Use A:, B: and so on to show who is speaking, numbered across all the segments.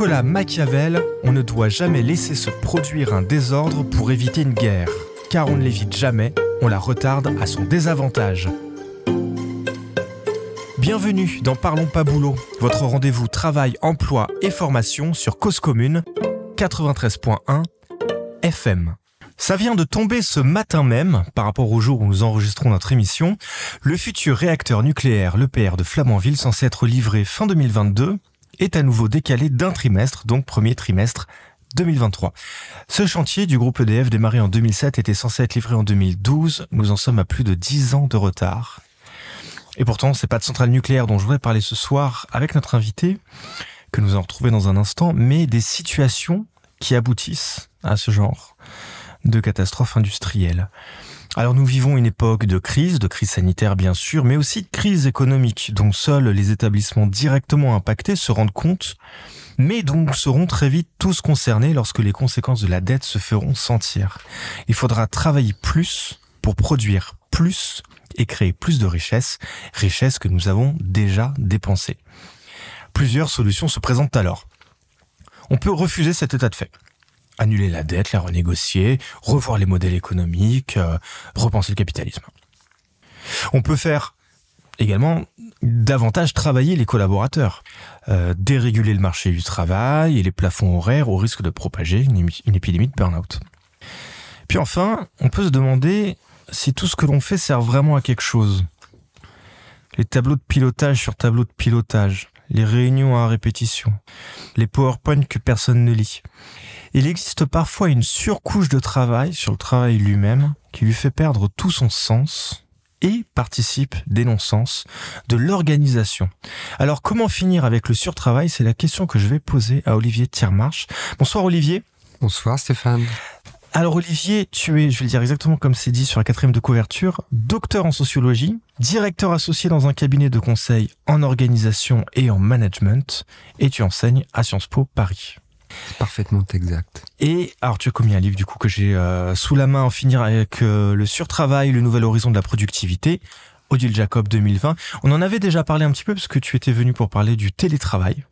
A: Nicolas Machiavel, on ne doit jamais laisser se produire un désordre pour éviter une guerre, car on ne l'évite jamais, on la retarde à son désavantage. Bienvenue dans Parlons pas boulot, votre rendez-vous travail, emploi et formation sur Cause Commune 93.1 FM. Ça vient de tomber ce matin même, par rapport au jour où nous enregistrons notre émission, le futur réacteur nucléaire, l'EPR de Flamanville, censé être livré fin 2022, est à nouveau décalé d'un trimestre, donc premier trimestre 2023. Ce chantier du groupe EDF démarré en 2007 était censé être livré en 2012. Nous en sommes à plus de 10 ans de retard. Et pourtant, c'est pas de centrale nucléaire dont je voudrais parler ce soir avec notre invité, que nous allons retrouver dans un instant, mais des situations qui aboutissent à ce genre de catastrophes industrielles. Alors nous vivons une époque de crise, de crise sanitaire bien sûr, mais aussi de crise économique dont seuls les établissements directement impactés se rendent compte, mais dont seront très vite tous concernés lorsque les conséquences de la dette se feront sentir. Il faudra travailler plus pour produire plus et créer plus de richesses, richesses que nous avons déjà dépensées. Plusieurs solutions se présentent alors. On peut refuser cet état de fait annuler la dette, la renégocier, revoir les modèles économiques, euh, repenser le capitalisme. On peut faire également davantage travailler les collaborateurs, euh, déréguler le marché du travail et les plafonds horaires au risque de propager une, une épidémie de burn-out. Puis enfin, on peut se demander si tout ce que l'on fait sert vraiment à quelque chose. Les tableaux de pilotage sur tableaux de pilotage, les réunions à répétition, les PowerPoint que personne ne lit, il existe parfois une surcouche de travail sur le travail lui-même qui lui fait perdre tout son sens et participe des non-sens de l'organisation. Alors comment finir avec le surtravail? C'est la question que je vais poser à Olivier Thiermarche. Bonsoir Olivier.
B: Bonsoir Stéphane.
A: Alors Olivier, tu es, je vais le dire exactement comme c'est dit sur la quatrième de couverture, docteur en sociologie, directeur associé dans un cabinet de conseil en organisation et en management, et tu enseignes à Sciences Po Paris.
B: Parfaitement exact.
A: Et alors tu as commis un livre du coup que j'ai euh, sous la main en finir avec euh, le surtravail, le nouvel horizon de la productivité, Odile Jacob 2020. On en avait déjà parlé un petit peu parce que tu étais venu pour parler du télétravail.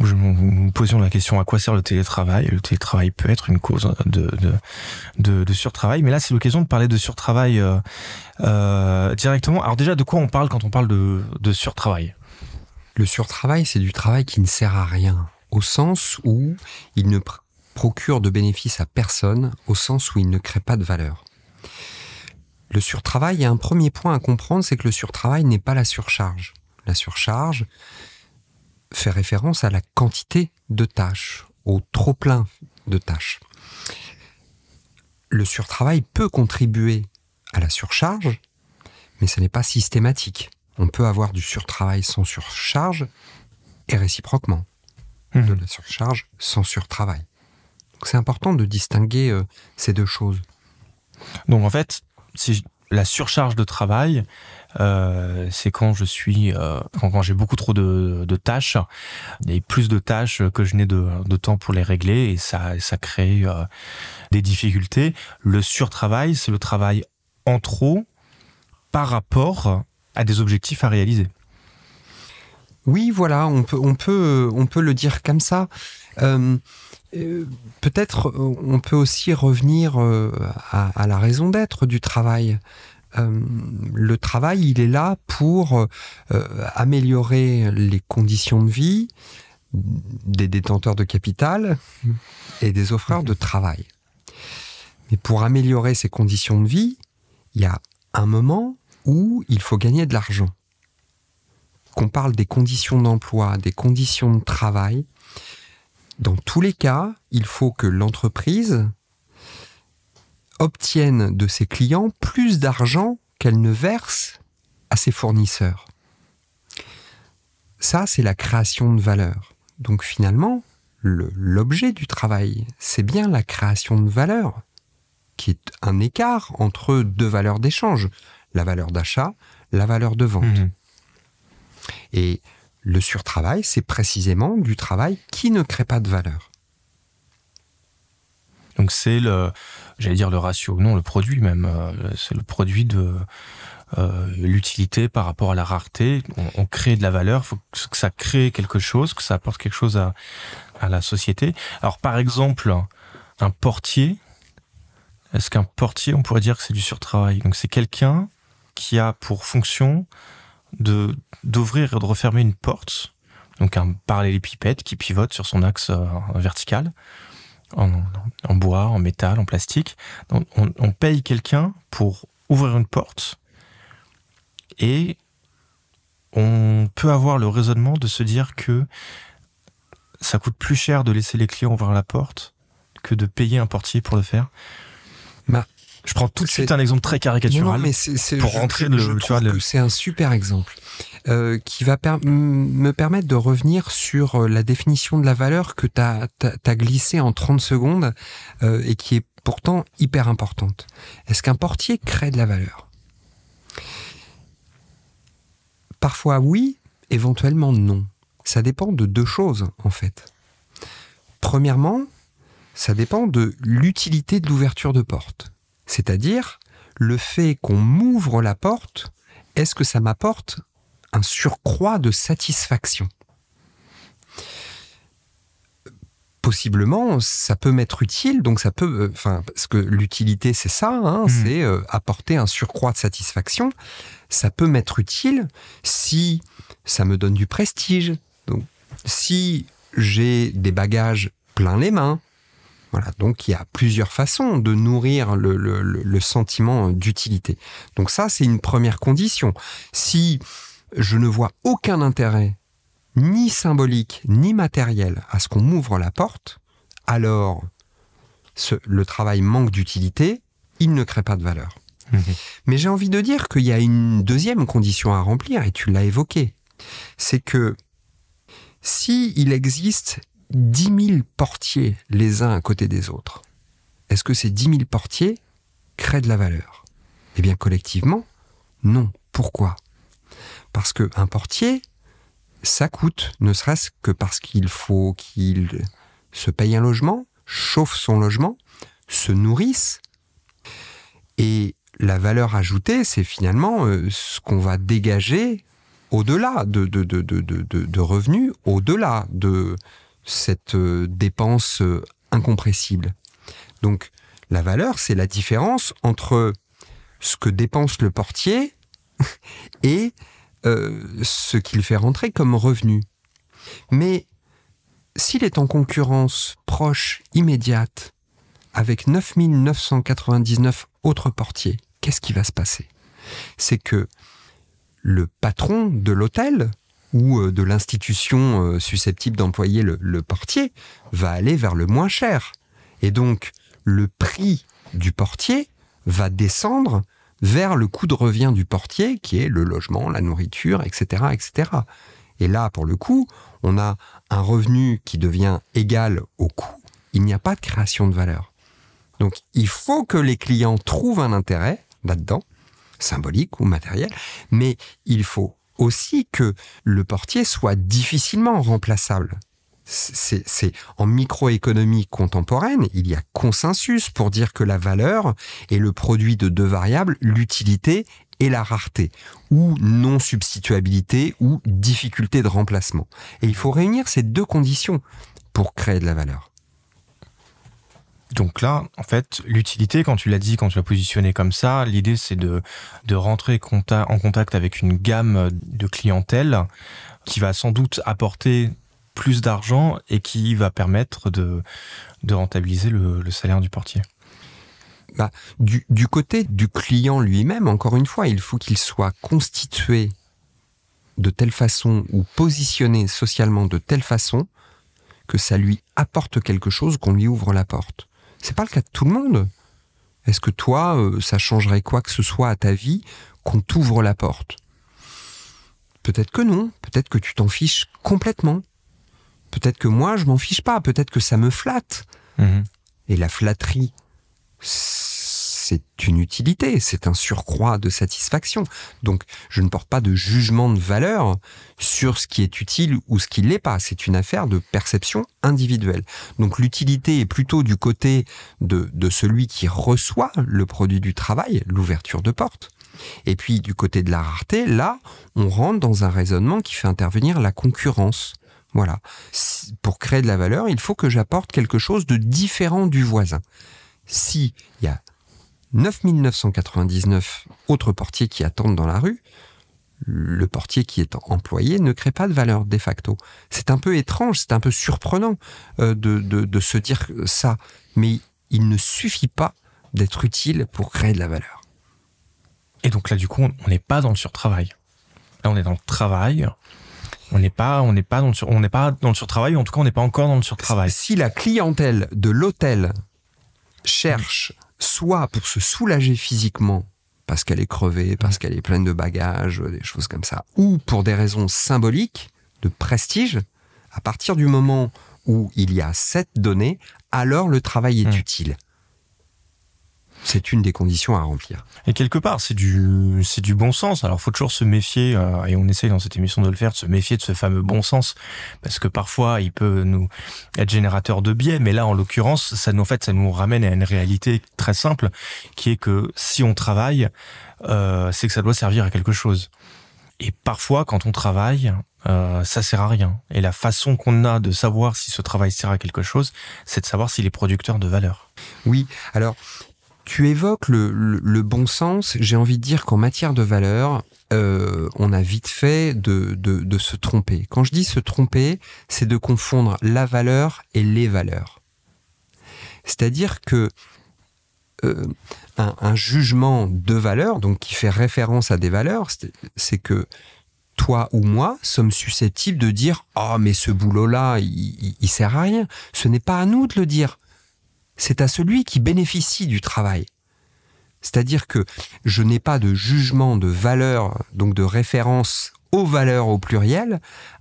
A: Où nous posions la question à quoi sert le télétravail? Le télétravail peut être une cause de, surtravail, mais là c'est l'occasion de parler de surtravail euh, directement. Alors déjà, de quoi on parle quand on parle de, de surtravail?
B: Le surtravail, c'est du travail qui ne sert à rien au sens où il ne procure de bénéfices à personne, au sens où il ne crée pas de valeur. Le surtravail, il y a un premier point à comprendre, c'est que le surtravail n'est pas la surcharge. La surcharge fait référence à la quantité de tâches, au trop-plein de tâches. Le surtravail peut contribuer à la surcharge, mais ce n'est pas systématique. On peut avoir du surtravail sans surcharge et réciproquement de mhm. la surcharge sans surtravail. c'est important de distinguer euh, ces deux choses.
A: Donc en fait, si la surcharge de travail, euh, c'est quand je suis, euh, quand, j'ai beaucoup trop de, tâches, et plus de tâches que je n'ai de, temps pour les régler, et ça, ça crée des difficultés. Le surtravail, c'est le travail en trop par rapport à des objectifs à réaliser.
B: Oui, voilà, on peut, on peut, on peut le dire comme ça. Euh, euh, peut-être euh, on peut aussi revenir à, la raison d'être du travail. Le travail, il est là pour améliorer les conditions de vie des détenteurs de capital et des offreurs de travail. Mais pour améliorer ces conditions de vie, il y a un moment où il faut gagner de l'argent qu'on parle des conditions d'emploi, des conditions de travail, dans tous les cas, il faut que l'entreprise obtienne de ses clients plus d'argent qu'elle ne verse à ses fournisseurs. Ça, c'est la création de valeur. Donc finalement, l'objet du travail, c'est bien la création de valeur, qui est un écart entre deux valeurs d'échange, la valeur d'achat, la valeur de vente. Mmh. Et le surtravail, c'est précisément du travail qui ne crée pas de valeur.
A: Donc c'est le, j'allais dire le ratio, non, le produit même. Euh, c'est le produit de, l'utilité par rapport à la rareté. On, crée de la valeur, il faut que ça crée quelque chose, que ça apporte quelque chose à, à la société. Alors par exemple, un portier, est-ce qu'un portier, on pourrait dire que c'est du surtravail? Donc c'est quelqu'un qui a pour fonction de d'ouvrir et de refermer une porte, donc un parallélépipède qui pivote sur son axe euh, vertical, en, bois, en métal, en plastique. on, on paye quelqu'un pour ouvrir une porte et on peut avoir le raisonnement de se dire que ça coûte plus cher de laisser les clients ouvrir la porte que de payer un portier pour le faire.
B: Bah,
A: je prends tout de suite un exemple très caricatural
B: mais pour rentrer le, C'est un super exemple euh, qui va me permettre de revenir sur euh, la définition de la valeur que tu as, glissée en 30 secondes euh, et qui est pourtant hyper importante. Est-ce qu'un portier crée de la valeur? Parfois oui, éventuellement non. Ça dépend de deux choses en fait. Premièrement, ça dépend de l'utilité de l'ouverture de porte. C'est-à-dire, le fait qu'on m'ouvre la porte, est-ce que ça m'apporte un surcroît de satisfaction Possiblement, ça peut m'être utile, donc ça peut, euh, enfin, parce que l'utilité c'est ça, hein, mmh. c'est euh, apporter un surcroît de satisfaction. Ça peut m'être utile si ça me donne du prestige. Donc, si j'ai des bagages plein les mains, voilà, donc il y a plusieurs façons de nourrir le, sentiment d'utilité. Donc ça, c'est une première condition. Si je ne vois aucun intérêt, ni symbolique, ni matériel, à ce qu'on m'ouvre la porte, alors le travail manque d'utilité, il ne crée pas de valeur. Mais j'ai envie de dire qu'il y a une deuxième condition à remplir, et tu l'as évoqué. C'est que si il existe 10 000 portiers les uns à côté des autres, est-ce que ces 10 000 portiers créent de la valeur? Eh bien, collectivement, non. Pourquoi? Parce qu'un portier, ça coûte, ne serait-ce que parce qu'il faut qu'il se paye un logement, chauffe son logement, se nourrisse. Et la valeur ajoutée, c'est finalement euh, ce qu'on va dégager au-delà de, revenus, au-delà de cette euh, dépense euh, incompressible. Donc la valeur, c'est la différence entre ce que dépense le portier et euh, ce qu'il fait rentrer comme revenu. Mais s'il est en concurrence proche, immédiate, avec 9999 autres portiers, qu'est-ce qui va se passer? C'est que le patron de l'hôtel ou euh, de l'institution euh, susceptible d'employer le, portier va aller vers le moins cher. Et donc, le prix du portier va descendre vers le coût de revient du portier, qui est le logement, la nourriture, etc., etc. Et là, pour le coup, on a un revenu qui devient égal au coût. Il n'y a pas de création de valeur. Donc, il faut que les clients trouvent un intérêt là-dedans, symbolique ou matériel, mais il faut aussi que le portier soit difficilement remplaçable. C'est en microéconomie contemporaine, il y a consensus pour dire que la valeur est le produit de deux variables, l'utilité et la rareté, ou non-substituabilité ou difficulté de remplacement. Et il faut réunir ces deux conditions pour créer de la valeur.
A: Donc là, en fait, l'utilité, quand tu l'as dit, quand tu l'as positionné comme ça, l'idée c'est de, de rentrer en contact avec une gamme de clientèle qui va sans doute apporter plus d'argent et qui va permettre de, rentabiliser le, salaire du portier.
B: Bah, du, du côté du client lui-même, encore une fois, il faut qu'il soit constitué de telle façon ou positionné socialement de telle façon que ça lui apporte quelque chose qu'on lui ouvre la porte. C'est pas le cas de tout le monde. Est-ce que toi, euh, ça changerait quoi que ce soit à ta vie qu'on t'ouvre la porte? Peut-être que non, peut-être que tu t'en fiches complètement. Peut-être que moi, je m'en fiche pas, peut-être que ça me flatte. Mhm. Et la flatterie, c'est une utilité, c'est un surcroît de satisfaction. Donc, je ne porte pas de jugement de valeur sur ce qui est utile ou ce qui l'est pas. C'est une affaire de perception individuelle. Donc, l'utilité est plutôt du côté de, de celui qui reçoit le produit du travail, l'ouverture de porte. Et puis du côté de la rareté, là, on rentre dans un raisonnement qui fait intervenir la concurrence. Voilà. Pour créer de la valeur, il faut que j'apporte quelque chose de différent du voisin. Si il y a 9999 autres portiers qui attendent dans la rue, le portier qui est employé ne crée pas de valeur de facto. C'est un peu étrange, c'est un peu surprenant euh, de, de, se dire ça, mais il ne suffit pas d'être utile pour créer de la valeur.
A: Et donc là, du coup, on n'est pas dans le surtravail. Là, on est dans le travail. On n'est pas, on n'est pas dans le on n'est pas dans le surtravail. En tout cas, on n'est pas encore dans le surtravail.
B: Si la clientèle de l'hôtel cherche soit pour se soulager physiquement parce qu'elle est crevée, parce qu'elle est pleine de bagages, des choses comme ça, ou pour des raisons symboliques de prestige, à partir du moment où il y a cette donnée, alors le travail est mmh. utile. C'est une des conditions à remplir.
A: Et quelque part, c'est du, c'est du bon sens. Alors, faut toujours se méfier, euh, et on essaye dans cette émission de le faire, de se méfier de ce fameux bon sens, parce que parfois, il peut nous être générateur de biais. Mais là, en l'occurrence, ça nous, en fait, ça nous ramène à une réalité très simple, qui est que si on travaille, euh, c'est que ça doit servir à quelque chose. Et parfois, quand on travaille, euh, ça sert à rien. Et la façon qu'on a de savoir si ce travail sert à quelque chose, c'est de savoir s'il est producteur de valeur.
B: Oui. Alors, tu évoques le, bon sens. J'ai envie de dire qu'en matière de valeur, euh, on a vite fait de, se tromper. Quand je dis se tromper, c'est de confondre la valeur et les valeurs. C'est-à-dire que euh, un, jugement de valeur, donc qui fait référence à des valeurs, c'est que toi ou moi sommes susceptibles de dire ah mais ce boulot là il, il sert à rien. Ce n'est pas à nous de le dire c'est à celui qui bénéficie du travail. C'est-à-dire que je n'ai pas de jugement de valeur, donc de référence aux valeurs au pluriel,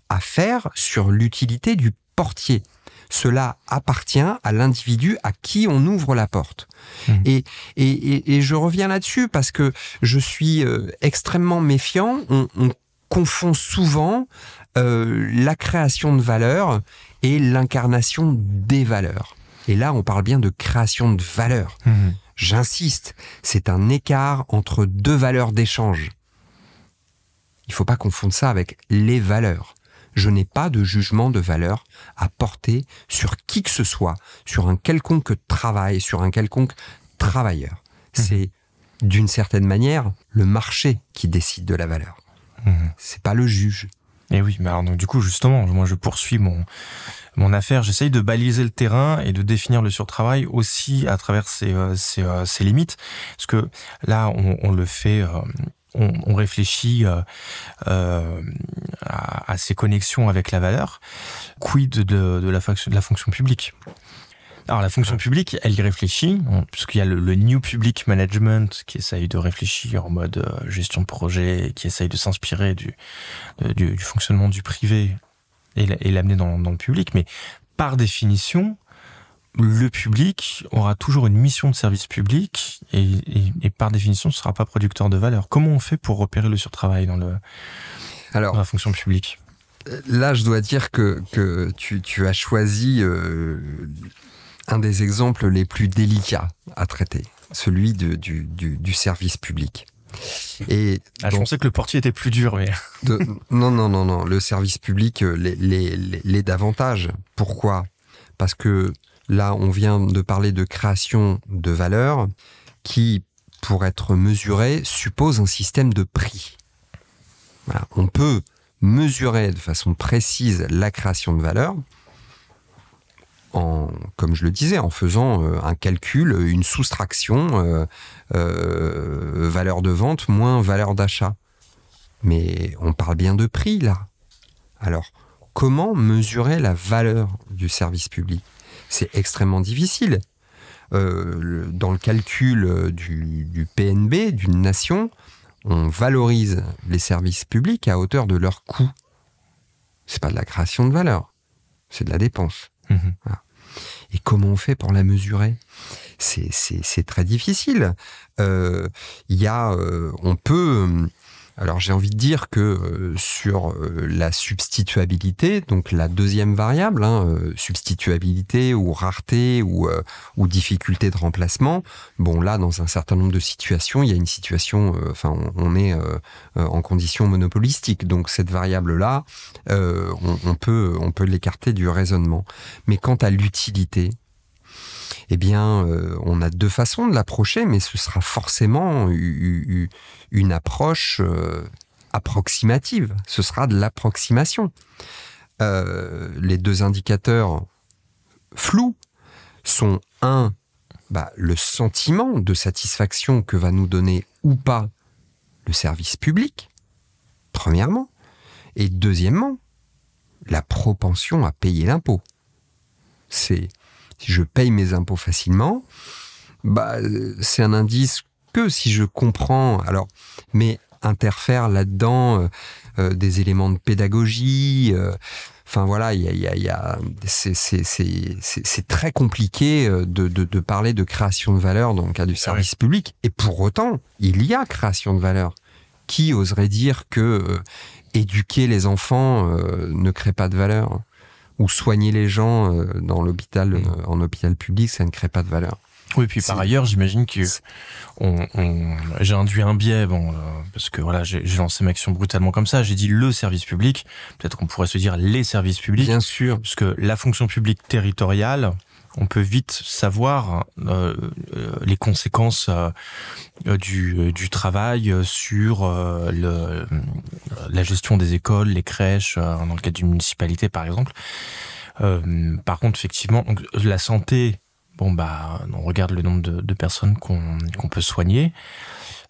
B: à faire sur l'utilité du portier. Cela appartient à l'individu à qui on ouvre la porte. Mmh. Et, et, je reviens là-dessus parce que je suis euh, extrêmement méfiant. On, confond souvent euh, la création de valeur et l'incarnation des valeurs. Et là, on parle bien de création de valeur. Mhm. J'insiste, c'est un écart entre deux valeurs d'échange. Il ne faut pas confondre ça avec les valeurs. Je n'ai pas de jugement de valeur à porter sur qui que ce soit, sur un quelconque travail, sur un quelconque travailleur. Mhm. C'est d'une certaine manière le marché qui décide de la valeur. Mhm. C'est pas le juge.
A: Et oui, mais alors donc du coup justement, moi je poursuis mon mon affaire, j'essaye de baliser le terrain et de définir le surtravail aussi à travers ses, euh, euh, limites, parce que là on, le fait. Euh, on, réfléchit à, ses connexions avec la valeur. Quid de, de la fonction publique? Alors la fonction publique, elle y réfléchit, puisqu'il y a le, New Public Management qui essaye de réfléchir en mode euh, gestion de projet, qui essaye de s'inspirer du, du, fonctionnement du privé et l'amener dans, dans, le public. Mais par définition, le public aura toujours une mission de service public et, et, par définition, ce sera pas producteur de valeur. Comment on fait pour repérer le surtravail dans, le, Alors, dans la fonction publique?
B: Là, je dois dire que, que tu, tu as choisi euh, un des exemples les plus délicats à traiter, celui de, du, du, service public.
A: Et ah, je pensais que le portier était plus dur, mais
B: non, non, non, non. Le service public euh, l'est davantage. Pourquoi? Parce que là, on vient de parler de création de valeur qui, pour être mesurée, suppose un système de prix. Voilà. On peut mesurer de façon précise la création de valeur comme je le disais, en faisant euh, un calcul, une soustraction, euh, euh, valeur de vente moins valeur d'achat. Mais on parle bien de prix là. Alors, comment mesurer la valeur du service public? C'est extrêmement difficile. dans le calcul du, du PNB d'une nation, on valorise les services publics à hauteur de leur coût. C'est pas de la création de valeur, c'est de la dépense. Mhm. Et comment on fait pour la mesurer? C'est très difficile. Euh, euh, on peut Alors j'ai envie de dire que euh, sur euh, la substituabilité, donc la deuxième variable, hein, euh, substituabilité ou rareté ou, difficulté de remplacement, bon là dans un certain nombre de situations, il y a une situation, enfin on, est en condition monopolistique, donc cette variable-là, on peut l'écarter du raisonnement. Mais quant à l'utilité, eh bien, euh, on a deux façons de l'approcher, mais ce sera forcément une approche euh, approximative. Ce sera de l'approximation. Euh, les deux indicateurs flous sont un, bah, le sentiment de satisfaction que va nous donner ou pas le service public, premièrement, et deuxièmement, la propension à payer l'impôt. C'est si je paye mes impôts facilement, bah, c'est un indice que si je comprends, alors, mais interfère là-dedans euh, euh, des éléments de pédagogie. Euh, enfin voilà, il y a, y a, c'est très compliqué de, de, de, parler de création de valeur dans le cas du ah service public. Et pour autant, il y a création de valeur. Qui oserait dire que éduquer les enfants ne crée pas de valeur? Ou soigner les gens euh, dans l'hôpital, euh, en hôpital public, ça ne crée pas de valeur.
A: Oui, puis par ailleurs, j'imagine que on, j'ai induit un biais, bon, euh, parce que voilà, j'ai lancé ma action brutalement comme ça. J'ai dit le service public. Peut-être qu'on pourrait se dire les services publics.
B: Bien sûr,
A: parce que la fonction publique territoriale, on peut vite savoir euh, euh, les conséquences euh, du, travail sur la gestion des écoles, les crèches, dans le cadre d'une municipalité par exemple. par contre, effectivement, la santé, bon bah, on regarde le nombre de, personnes qu'on peut soigner.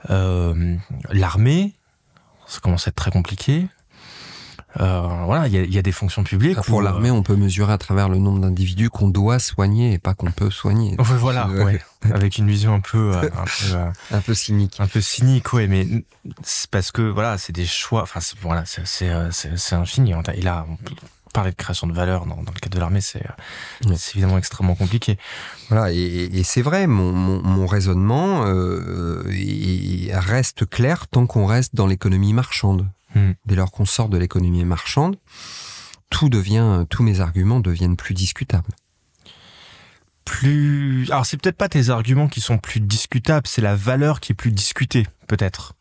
A: L'armée, ça commence à être très compliqué. Euh, voilà, il y a, des fonctions publiques.
B: pour l'armée, on peut mesurer à travers le nombre d'individus qu'on doit soigner et pas qu'on peut soigner.
A: voilà, avec une vision un peu, euh, un peu,
B: euh, un peu cynique.
A: Un peu cynique, ouais, mais c'est parce que voilà, c'est des choix. Enfin, voilà, c'est infini. Et là, on parler de création de valeur dans, le cadre de l'armée, c'est évidemment extrêmement compliqué.
B: Voilà, et, c'est vrai, mon, mon, raisonnement reste clair tant qu'on reste dans l'économie marchande. Hmm. Dès lors qu'on sort de l'économie marchande, tout devient, tous mes arguments deviennent plus discutables.
A: Plus, alors c'est peut-être pas tes arguments qui sont plus discutables, c'est la valeur qui est plus discutée, peut-être.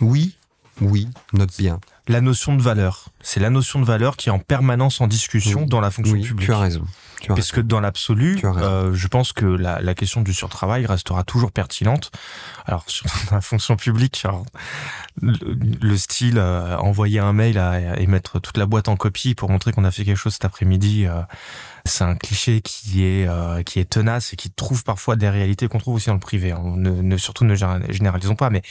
B: Oui, oui, note bien.
A: La notion de valeur, c'est la notion de valeur qui est en permanence en discussion dans la fonction publique.
B: Tu as raison.
A: Parce que dans l'absolu, euh, je pense que la, la, question du surtravail restera toujours pertinente. Alors, sur la fonction publique, le, style euh, envoyer un mail à, et mettre toute la boîte en copie pour montrer qu'on a fait quelque chose cet après-midi, euh, c'est un cliché qui est euh, qui est tenace et qui trouve parfois des réalités qu'on trouve aussi dans le privé. Hein. Ne, surtout ne généralisons pas, mais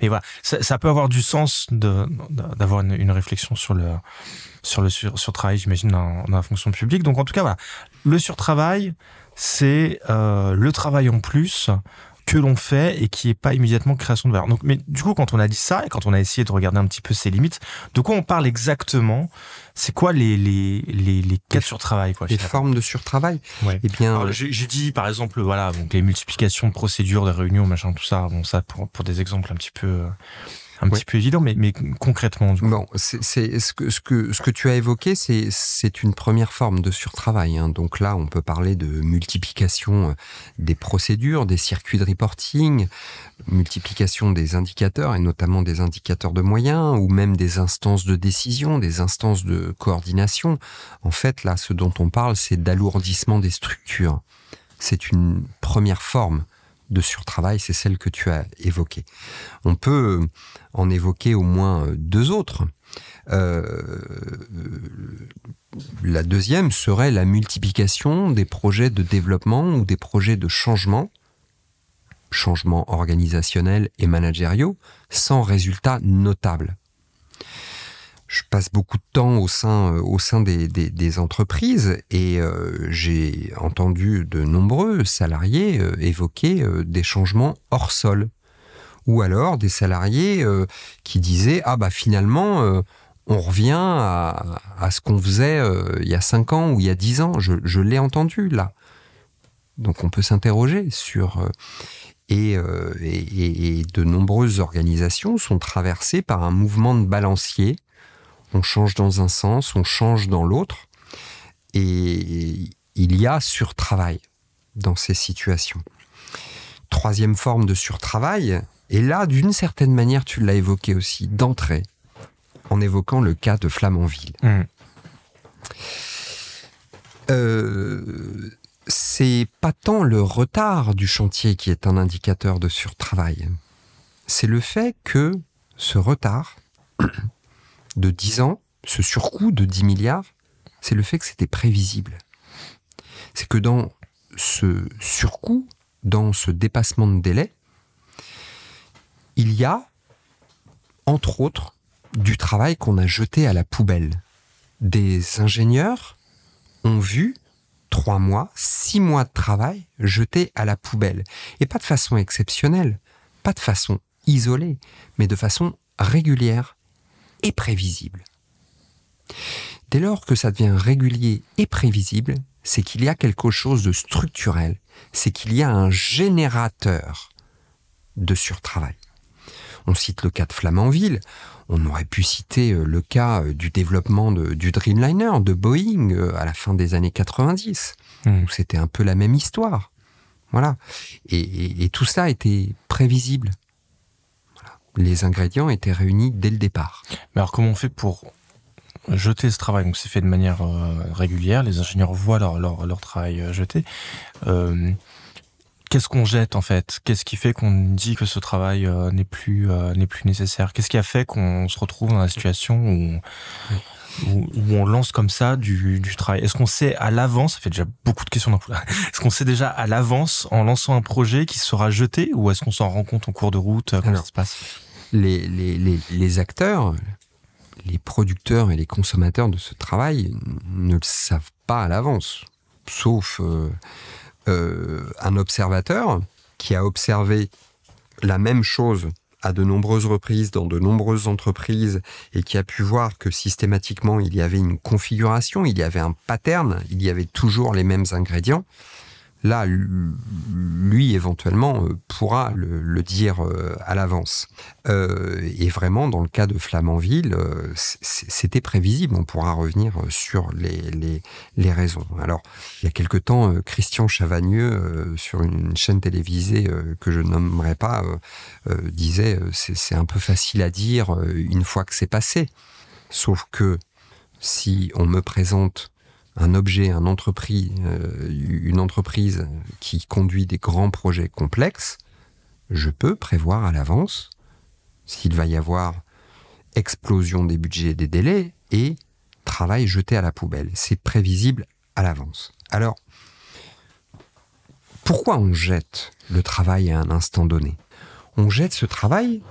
A: mais voilà, ça, peut avoir du sens d'avoir une, une réflexion sur le sur le sur, surtravail, j'imagine, dans, dans, la fonction publique. Donc en tout cas, voilà, le surtravail, c'est euh, le travail en plus que l'on fait et qui est pas immédiatement création de valeur. Donc, mais du coup, quand on a dit ça et quand on a essayé de regarder un petit peu ses limites, de quoi on parle exactement? C'est quoi les les les, les cas de surtravail quoi
B: Les formes de surtravail?
A: Ouais. Eh bien, j'ai dit par exemple, voilà, donc les multiplications de procédures, de réunions, machin, tout ça. Bon, ça pour pour des exemples un petit peu un petit peu évident, mais, mais concrètement. Du coup.
B: Bon, c'est ce que, ce, que, ce que tu as évoqué, c'est une première forme de surtravail. Hein. Donc là, on peut parler de multiplication euh, des procédures, des circuits de reporting, multiplication des indicateurs, et notamment des indicateurs de moyens, ou même des instances de décision, des instances de coordination. En fait, là, ce dont on parle, c'est d'alourdissement des structures. C'est une première forme de surtravail, c'est celle que tu as évoquée. On peut en évoquer au moins deux autres. Euh, la deuxième serait la multiplication des projets de développement ou des projets de changement, changement organisationnel et managériaux, sans résultat notable je passe beaucoup de temps au sein, euh, au sein des, des, entreprises et euh, j'ai entendu de nombreux salariés euh, évoquer des changements hors sol. Ou alors des salariés qui disaient Ah, bah finalement, on revient à, à ce qu'on faisait il y a 5 ans ou il y a 10 ans. Je, je l'ai entendu là. Donc on peut s'interroger sur. Et, et, et, de nombreuses organisations sont traversées par un mouvement de balancier. On change dans un sens, on change dans l'autre. Et il y a surtravail dans ces situations. Troisième forme de surtravail, et là, d'une certaine manière, tu l'as évoqué aussi, d'entrée, en évoquant le cas de Flamanville. Mmh. Euh, c'est pas tant le retard du chantier qui est un indicateur de surtravail. C'est le fait que ce retard de 10 ans, ce surcoût de 10 milliards, c'est le fait que c'était prévisible. C'est que dans ce surcoût, dans ce dépassement de délai, il y a, entre autres, du travail qu'on a jeté à la poubelle. Des ingénieurs ont vu trois mois, six mois de travail jetés à la poubelle. Et pas de façon exceptionnelle, pas de façon isolée, mais de façon régulière et prévisible. Dès lors que ça devient régulier et prévisible, c'est qu'il y a quelque chose de structurel, c'est qu'il y a un générateur de surtravail. On cite le cas de Flamanville, on aurait pu citer euh, le cas euh, du développement du Dreamliner de Boeing euh, à la fin des années 90, hmm. où c'était un peu la même histoire. Voilà. Et, tout ça était prévisible. Les ingrédients étaient réunis dès le départ.
A: Mais alors comment on fait pour jeter ce travail? Donc c'est fait de manière régulière, les ingénieurs voient leur, leur, travail jeté. Qu'est-ce qu'on jette en fait? Qu'est-ce qui fait qu'on dit que ce travail euh, n'est plus euh, n'est plus nécessaire? Qu'est-ce qui a fait qu'on se retrouve dans la situation où, où, on lance comme ça du, du travail Est-ce qu'on sait à l'avance Ça fait déjà beaucoup de questions. Est-ce qu'on sait déjà à l'avance en lançant un projet qui sera jeté ou est-ce qu'on s'en rend compte en cours de route Comment ça se passe?
B: les, les, les, les acteurs, les producteurs et les consommateurs de ce travail ne le savent pas à l'avance, sauf euh, euh, un observateur qui a observé la même chose à de nombreuses reprises dans de nombreuses entreprises et qui a pu voir que systématiquement il y avait une configuration, il y avait un pattern, il y avait toujours les mêmes ingrédients, là, lui, éventuellement, euh, pourra le, dire euh, à l'avance. Euh, et vraiment, dans le cas de Flamanville, c'était prévisible. On pourra revenir sur les, les, raisons. Alors, il y a quelque temps, Christian Chavagneux, sur une chaîne télévisée que je nommerai pas, disait c'est un peu facile à dire une fois que c'est passé. Sauf que si on me présente un objet, euh, une entreprise qui conduit des grands projets complexes, je peux prévoir à l'avance s'il va y avoir explosion des budgets et des délais et travail jeté à la poubelle. C'est prévisible à l'avance. Alors, pourquoi on jette le travail à un instant donné? On jette ce travail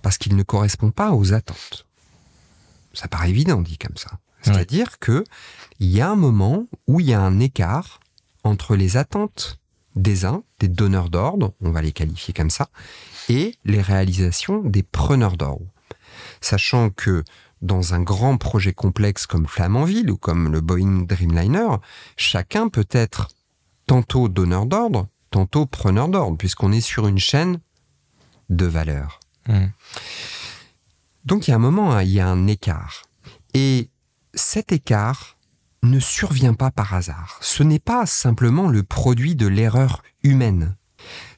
B: parce qu'il ne correspond pas aux attentes. Ça paraît évident dit comme ça. C'est-à-dire que il y a un moment où il y a un écart entre les attentes des uns, des donneurs d'ordre, on va les qualifier comme ça, et les réalisations des preneurs d'ordre. Sachant que dans un grand projet complexe comme Flamanville ou comme le Boeing Dreamliner, chacun peut être tantôt donneur d'ordre, tantôt preneur d'ordre, puisqu'on est sur une chaîne de valeur. Mmh. Donc il y a un moment, hein, il y a un écart. Et cet écart ne survient pas par hasard. Ce n'est pas simplement le produit de l'erreur humaine.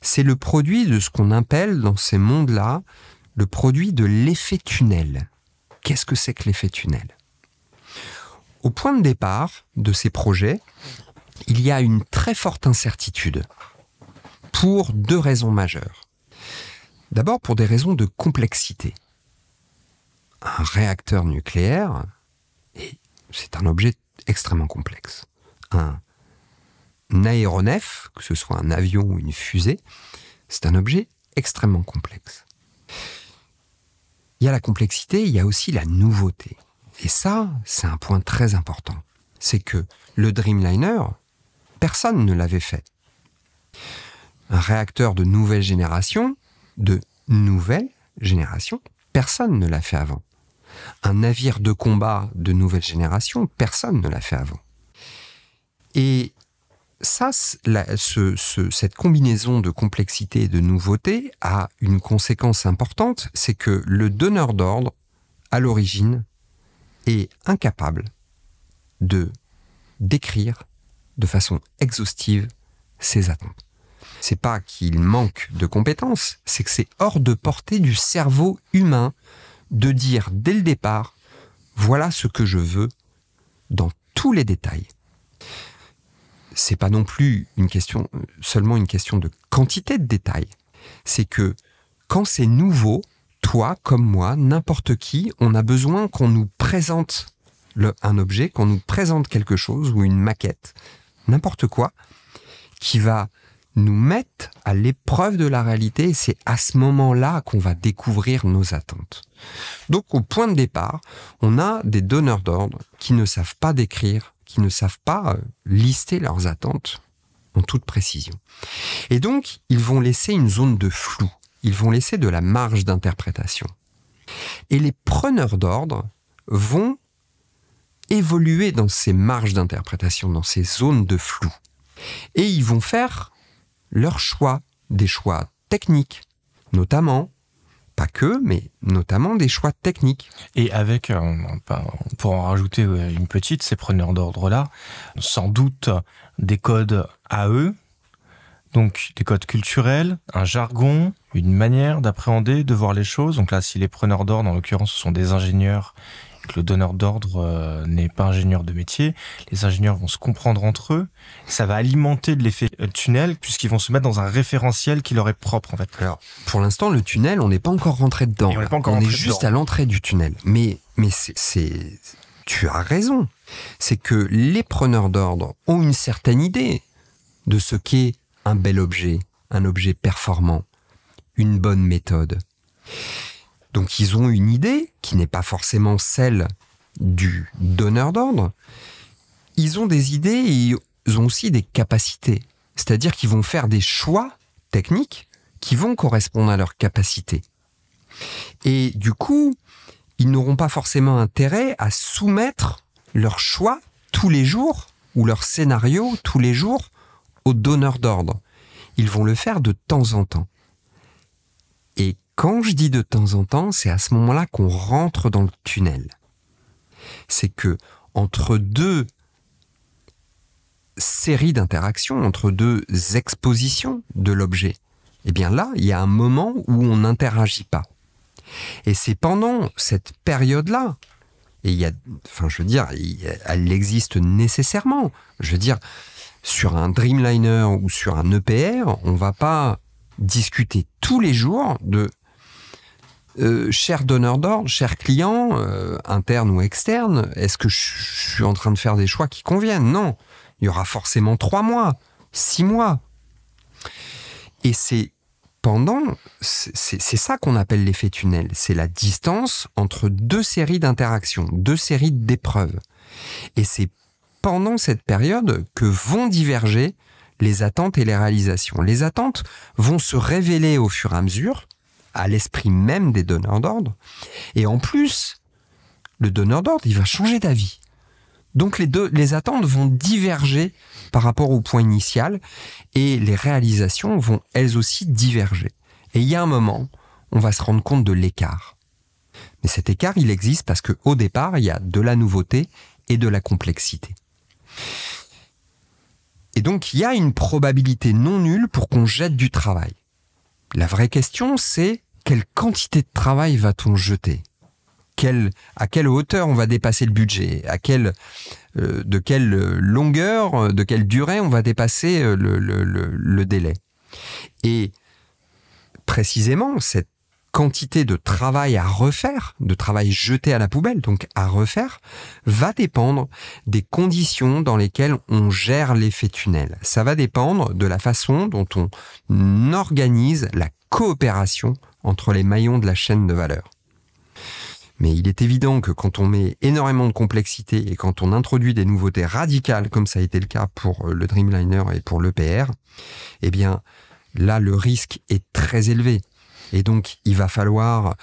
B: C'est le produit de ce qu'on appelle dans ces mondes-là le produit de l'effet tunnel. Qu'est-ce que c'est que l'effet tunnel? Au point de départ de ces projets, il y a une très forte incertitude pour deux raisons majeures. D'abord pour des raisons de complexité. Un réacteur nucléaire, c'est un objet extrêmement complexe. Un, aéronef, que ce soit un avion ou une fusée, c'est un objet extrêmement complexe. Il y a la complexité, il y a aussi la nouveauté. Et ça, c'est un point très important. C'est que le Dreamliner, personne ne l'avait fait. Un réacteur de nouvelle génération, de nouvelle génération, personne ne l'a fait avant un navire de combat de nouvelle génération, personne ne l'a fait avant. Et ça, cette combinaison de complexité et de nouveauté a une conséquence importante, c'est que le donneur d'ordre, à l'origine, est incapable de décrire de façon exhaustive ses attentes. C'est pas qu'il manque de compétences, c'est que c'est hors de portée du cerveau humain de dire dès le départ, voilà ce que je veux dans tous les détails. C'est pas non plus une question, seulement une question de quantité de détails. C'est que quand c'est nouveau, toi comme moi, n'importe qui, on a besoin qu'on nous présente un objet, qu'on nous présente quelque chose ou une maquette, n'importe quoi, qui va nous mettre à l'épreuve de la réalité. C'est à ce moment-là qu'on va découvrir nos attentes. Donc au point de départ, on a des donneurs d'ordre qui ne savent pas décrire, qui ne savent pas euh, lister leurs attentes en toute précision. Et donc, ils vont laisser une zone de flou, ils vont laisser de la marge d'interprétation. Et les preneurs d'ordre vont évoluer dans ces marges d'interprétation, dans ces zones de flou. Et ils vont faire leurs choix, des choix techniques, notamment, pas que, mais notamment des choix techniques.
A: Et avec, euh, pour en rajouter euh, une petite, ces preneurs d'ordre-là, sans doute des codes à eux, donc des codes culturels, un jargon, une manière d'appréhender, de voir les choses. Donc là, si les preneurs d'ordre, en l'occurrence, ce sont des ingénieurs le donneur d'ordre euh, n'est pas ingénieur de métier. Les ingénieurs vont se comprendre entre eux. Ça va alimenter de l'effet euh, tunnel puisqu'ils vont se mettre dans un référentiel qui leur est propre en fait.
B: Alors, pour l'instant, le tunnel, on n'est pas encore rentré dedans. on est, pas encore on est juste à l'entrée du tunnel. Mais, mais c'est, tu as raison. C'est que les preneurs d'ordre ont une certaine idée de ce qu'est un bel objet, un objet performant, une bonne méthode. Donc ils ont une idée qui n'est pas forcément celle du donneur d'ordre. Ils ont des idées et ils ont aussi des capacités. C'est-à-dire qu'ils vont faire des choix techniques qui vont correspondre à leurs capacités. Et du coup, ils n'auront pas forcément intérêt à soumettre leurs choix tous les jours ou leur scénario tous les jours au donneur d'ordre. Ils vont le faire de temps en temps. Quand je dis de temps en temps, c'est à ce moment-là qu'on rentre dans le tunnel. C'est que entre deux séries d'interactions, entre deux expositions de l'objet, eh bien là, il y a un moment où on n'interagit pas. Et c'est pendant cette période-là, et il y a, enfin, je veux dire, elle existe nécessairement. Je veux dire, sur un Dreamliner ou sur un EPR, on va pas discuter tous les jours de euh, cher donneur d'ordre, cher client, euh, interne ou externe, est-ce que je suis en train de faire des choix qui conviennent? Non. Il y aura forcément trois mois, six mois. Et c'est pendant, c'est ça qu'on appelle l'effet tunnel. C'est la distance entre deux séries d'interactions, deux séries d'épreuves. Et c'est pendant cette période que vont diverger les attentes et les réalisations. Les attentes vont se révéler au fur et à mesure, à l'esprit même des donneurs d'ordre. Et en plus, le donneur d'ordre, il va changer d'avis. Donc les, attentes vont diverger par rapport au point initial et les réalisations vont elles aussi diverger. Et il y a un moment, on va se rendre compte de l'écart. Mais cet écart, il existe parce qu'au départ, il y a de la nouveauté et de la complexité. Et donc, il y a une probabilité non nulle pour qu'on jette du travail. La vraie question, c'est quelle quantité de travail va-t-on jeter? À quelle hauteur on va dépasser le budget? Euh, De quelle longueur, de quelle durée on va dépasser euh, le délai? Et précisément, cette quantité de travail à refaire, de travail jeté à la poubelle, donc à refaire, va dépendre des conditions dans lesquelles on gère l'effet tunnel. Ça va dépendre de la façon dont on organise la coopération entre les maillons de la chaîne de valeur. Mais il est évident que quand on met énormément de complexité et quand on introduit des nouveautés radicales, comme ça a été le cas pour euh, le Dreamliner et pour l'EPR, eh bien, là, le risque est très élevé. Et donc, il va falloir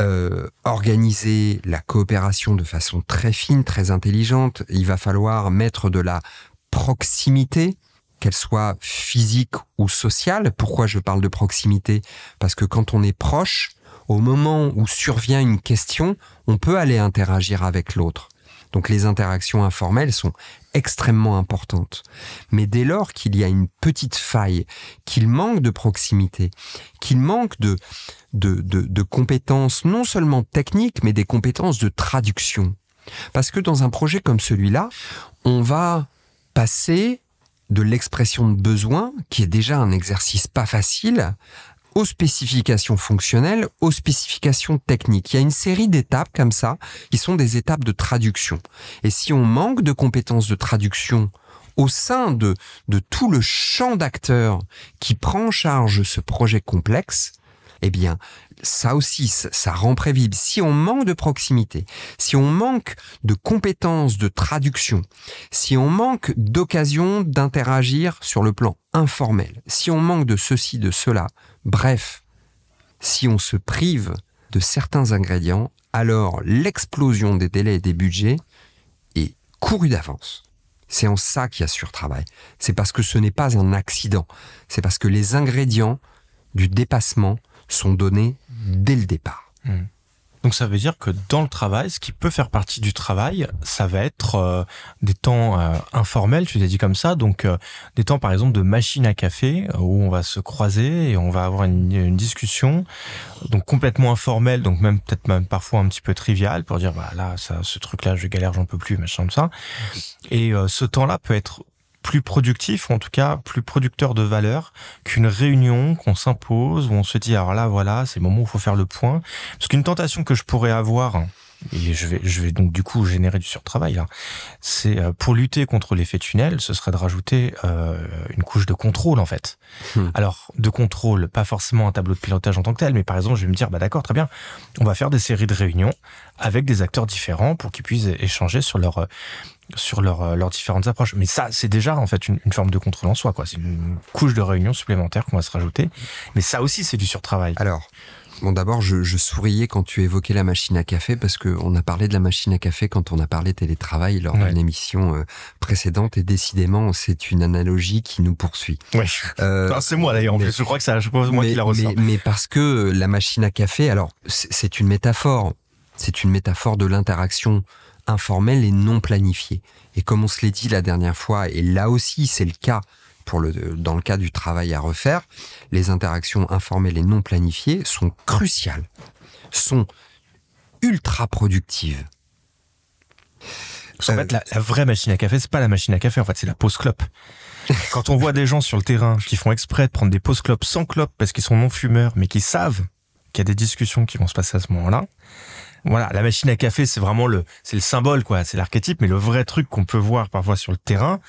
B: euh, organiser la coopération de façon très fine, très intelligente. Il va falloir mettre de la proximité qu'elle soit physique ou sociale. Pourquoi je parle de proximité? Parce que quand on est proche, au moment où survient une question, on peut aller interagir avec l'autre. Donc les interactions informelles sont extrêmement importantes. Mais dès lors qu'il y a une petite faille, qu'il manque de proximité, qu'il manque de, de, de, compétences non seulement techniques, mais des compétences de traduction. Parce que dans un projet comme celui-là, on va passer de l'expression de besoin, qui est déjà un exercice pas facile, aux spécifications fonctionnelles, aux spécifications techniques. Il y a une série d'étapes comme ça qui sont des étapes de traduction. Et si on manque de compétences de traduction au sein de, de tout le champ d'acteurs qui prend en charge ce projet complexe, eh bien, ça aussi, ça rend prévisible. Si on manque de proximité, si on manque de compétences de traduction, si on manque d'occasion d'interagir sur le plan informel, si on manque de ceci, de cela, bref, si on se prive de certains ingrédients, alors l'explosion des délais et des budgets est courue d'avance. C'est en ça qu'il y a surtravail. C'est parce que ce n'est pas un accident. C'est parce que les ingrédients du dépassement sont donnés dès le départ.
A: Hmm. Donc ça veut dire que dans le travail, ce qui peut faire partie du travail, ça va être euh, des temps euh, informels, tu l'as dit comme ça, donc euh, des temps par exemple de machine à café où on va se croiser et on va avoir une, discussion, donc complètement informelle, donc même peut-être même parfois un petit peu trivial pour dire bah là ça, ce truc-là je galère, j'en peux plus, machin comme ça. Et ce temps-là peut être plus productif, ou en tout cas plus producteur de valeur qu'une réunion qu'on s'impose, où on se dit, alors là, voilà, c'est le moment où il faut faire le point. Parce qu'une tentation que je pourrais avoir, et je vais, je vais donc du coup générer du surtravail là. C'est euh, pour lutter contre l'effet tunnel, ce serait de rajouter euh, une couche de contrôle en fait. Hmm. Alors de contrôle, pas forcément un tableau de pilotage en tant que tel, mais par exemple je vais me dire bah d'accord très bien, on va faire des séries de réunions avec des acteurs différents pour qu'ils puissent échanger sur leur euh, sur leur, leurs différentes approches. Mais ça, c'est déjà en fait une, une, forme de contrôle en soi. quoi. C'est une couche de réunion supplémentaire qu'on va se rajouter. Mais ça aussi, c'est du surtravail.
B: Alors, Bon, d'abord, je, souriais quand tu évoquais la machine à café parce qu'on a parlé de la machine à café quand on a parlé télétravail lors d'une émission euh, précédente et décidément, c'est une analogie qui nous poursuit.
A: Oui. Euh, c'est moi d'ailleurs. En plus, je crois que c'est moi qui la ressens.
B: Mais, mais, parce que la machine à café, alors c'est une métaphore. C'est une métaphore de l'interaction informelle et non planifiée. Et comme on se l'est dit la dernière fois, et là aussi c'est le cas pour le, dans le cas du travail à refaire, les interactions informelles et non planifiées sont cruciales, sont ultra productives.
A: en fait, la, vraie machine à café, c'est pas la machine à café, en fait, c'est la pause clope. Quand on voit des gens sur le terrain qui font exprès de prendre des pauses clopes sans clope parce qu'ils sont non fumeurs, mais qui savent qu'il y a des discussions qui vont se passer à ce moment-là, voilà, la machine à café, c'est vraiment le, c'est le symbole, quoi. C'est l'archétype, mais le vrai truc qu'on peut voir parfois sur le terrain,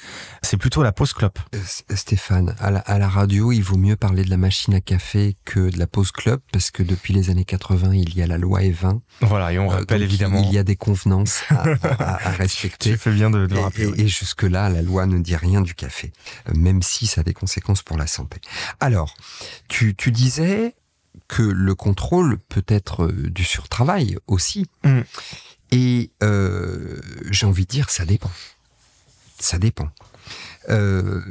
A: c'est plutôt la pause clope. Euh,
B: Stéphane, à la, radio, il vaut mieux parler de la machine à café que de la pause clope, parce que depuis les années 80, il y a la loi E20.
A: Voilà, et on euh, rappelle évidemment.
B: Il y a des convenances à, respecter.
A: tu fais bien de, le rappeler.
B: Et, jusque-là, la loi ne dit rien du café, même si ça a des conséquences pour la santé. Alors, tu, tu disais, que le contrôle peut être euh, du surtravail aussi. Mm. Et euh, j'ai envie de dire, ça dépend. Ça dépend. Euh,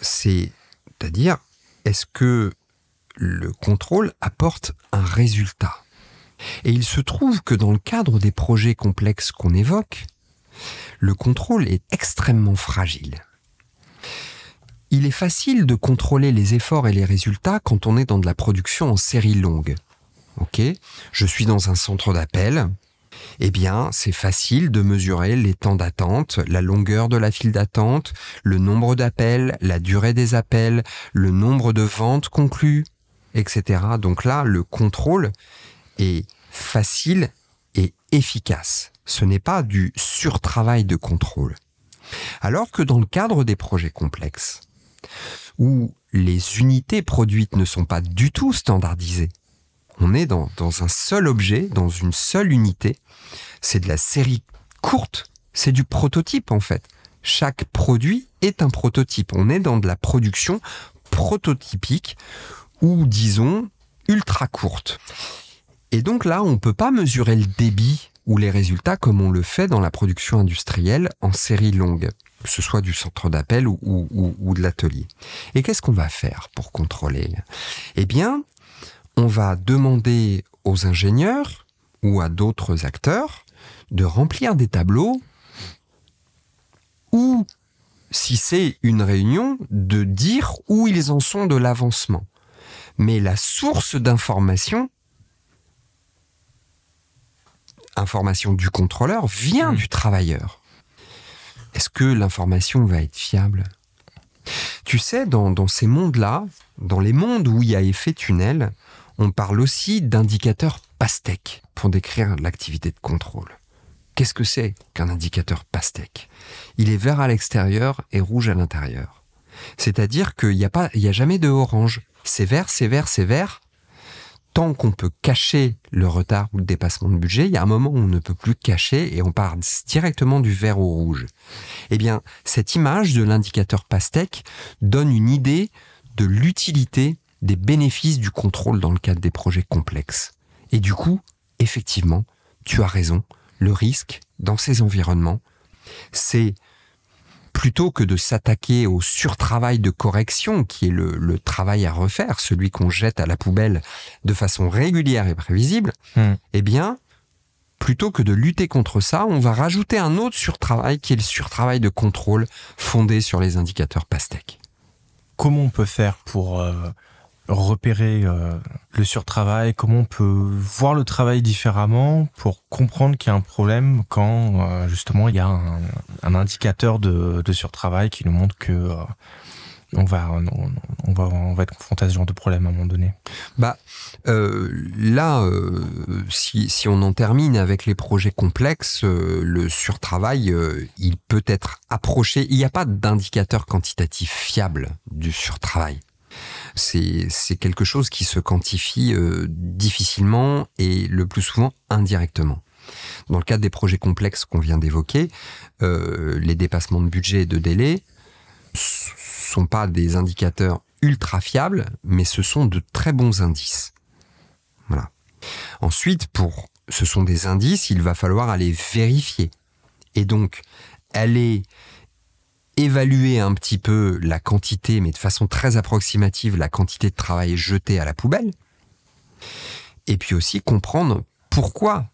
B: c'est-à-dire, est-ce que le contrôle apporte un résultat? Et il se trouve que dans le cadre des projets complexes qu'on évoque, le contrôle est extrêmement fragile il est facile de contrôler les efforts et les résultats quand on est dans de la production en série longue. Ok? Je suis dans un centre d'appel. Eh bien, c'est facile de mesurer les temps d'attente, la longueur de la file d'attente, le nombre d'appels, la durée des appels, le nombre de ventes conclues, etc. Donc là, le contrôle est facile et efficace. Ce n'est pas du surtravail de contrôle. Alors que dans le cadre des projets complexes, où les unités produites ne sont pas du tout standardisées. On est dans, un seul objet, dans une seule unité. C'est de la série courte, c'est du prototype en fait. Chaque produit est un prototype. On est dans de la production prototypique ou disons ultra courte. Et donc là, on ne peut pas mesurer le débit ou les résultats comme on le fait dans la production industrielle en série longue. Que ce soit du centre d'appel ou, ou, de l'atelier. Et qu'est-ce qu'on va faire pour contrôler? Eh bien, on va demander aux ingénieurs ou à d'autres acteurs de remplir des tableaux ou, si c'est une réunion, de dire où ils en sont de l'avancement. Mais la source d'information, information du contrôleur, vient mmh. du travailleur. Est-ce que l'information va être fiable? Tu sais, dans, ces mondes-là, dans les mondes où il y a effet tunnel, on parle aussi d'indicateurs pastèques pour décrire l'activité de contrôle. Qu'est-ce que c'est qu'un indicateur pastèque? Il est vert à l'extérieur et rouge à l'intérieur. C'est-à-dire qu'il n'y a, a jamais de orange. C'est vert, c'est vert, c'est vert. Tant qu'on peut cacher le retard ou le dépassement de budget, il y a un moment où on ne peut plus cacher et on part directement du vert au rouge. Eh bien, cette image de l'indicateur pastèque donne une idée de l'utilité des bénéfices du contrôle dans le cadre des projets complexes. Et du coup, effectivement, tu as raison, le risque dans ces environnements, c'est plutôt que de s'attaquer au surtravail de correction, qui est le, travail à refaire, celui qu'on jette à la poubelle de façon régulière et prévisible, hmm. eh bien, plutôt que de lutter contre ça, on va rajouter un autre surtravail qui est le surtravail de contrôle fondé sur les indicateurs PASTEC.
A: Comment on peut faire pour euh, repérer euh, le surtravail, comment on peut voir le travail différemment pour comprendre qu'il y a un problème quand euh, justement il y a un, indicateur de, surtravail qui nous montre que euh, on va, on, va, on va être confronté à ce genre de problème à un moment donné.
B: Bah là, si, si, on en termine avec les projets complexes, le surtravail, il peut être approché. Il n'y a pas d'indicateur quantitatif fiable du surtravail c'est quelque chose qui se quantifie euh, difficilement et le plus souvent indirectement. Dans le cadre des projets complexes qu'on vient d'évoquer, euh, les dépassements de budget et de délai sont pas des indicateurs ultra fiables, mais ce sont de très bons indices. Voilà. Ensuite, pour ce sont des indices, il va falloir aller vérifier. Et donc, aller évaluer un petit peu la quantité, mais de façon très approximative, la quantité de travail jeté à la poubelle. Et puis aussi comprendre pourquoi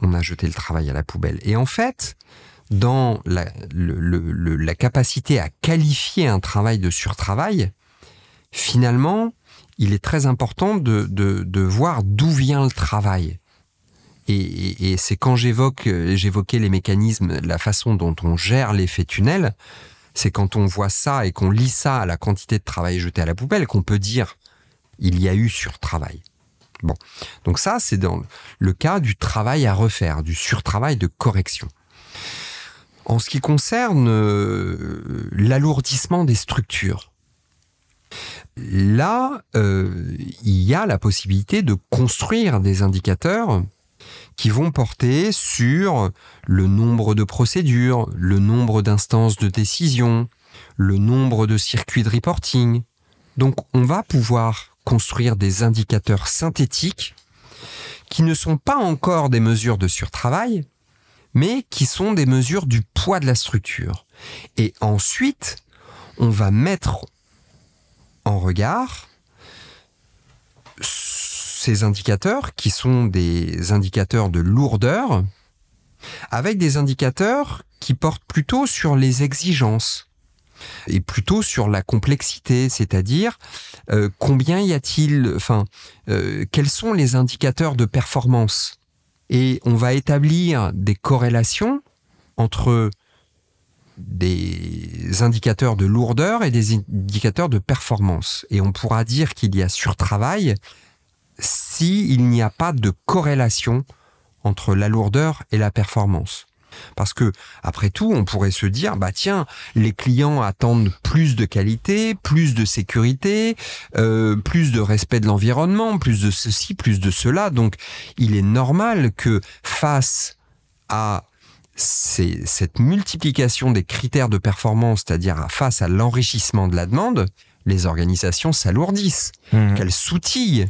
B: on a jeté le travail à la poubelle. Et en fait, dans la, capacité à qualifier un travail de surtravail, finalement, il est très important de voir d'où vient le travail. Et, c'est quand j'évoque, euh, j'évoquais les mécanismes, la façon dont on gère l'effet tunnel, c'est quand on voit ça et qu'on lit ça à la quantité de travail jeté à la poubelle qu'on peut dire il y a eu sur-travail. Bon, donc ça c'est dans le cas du travail à refaire, du surtravail de correction. En ce qui concerne euh, l'alourdissement des structures, là, euh, il y a la possibilité de construire des indicateurs qui vont porter sur le nombre de procédures, le nombre d'instances de décision, le nombre de circuits de reporting. Donc on va pouvoir construire des indicateurs synthétiques qui ne sont pas encore des mesures de surtravail, mais qui sont des mesures du poids de la structure. Et ensuite, on va mettre en regard ces indicateurs qui sont des indicateurs de lourdeur avec des indicateurs qui portent plutôt sur les exigences et plutôt sur la complexité, c'est-à-dire euh, combien y a-t-il, enfin, euh, quels sont les indicateurs de performance? Et on va établir des corrélations entre des indicateurs de lourdeur et des indicateurs de performance. Et on pourra dire qu'il y a surtravail s'il n'y a pas de corrélation entre la lourdeur et la performance. Parce que, après tout, on pourrait se dire, bah tiens, les clients attendent plus de qualité, plus de sécurité, euh, plus de respect de l'environnement, plus de ceci, plus de cela. Donc, il est normal que face à cette multiplication des critères de performance, c'est-à-dire face à l'enrichissement de la demande, les organisations s'alourdissent, mmh. qu'elles soutillent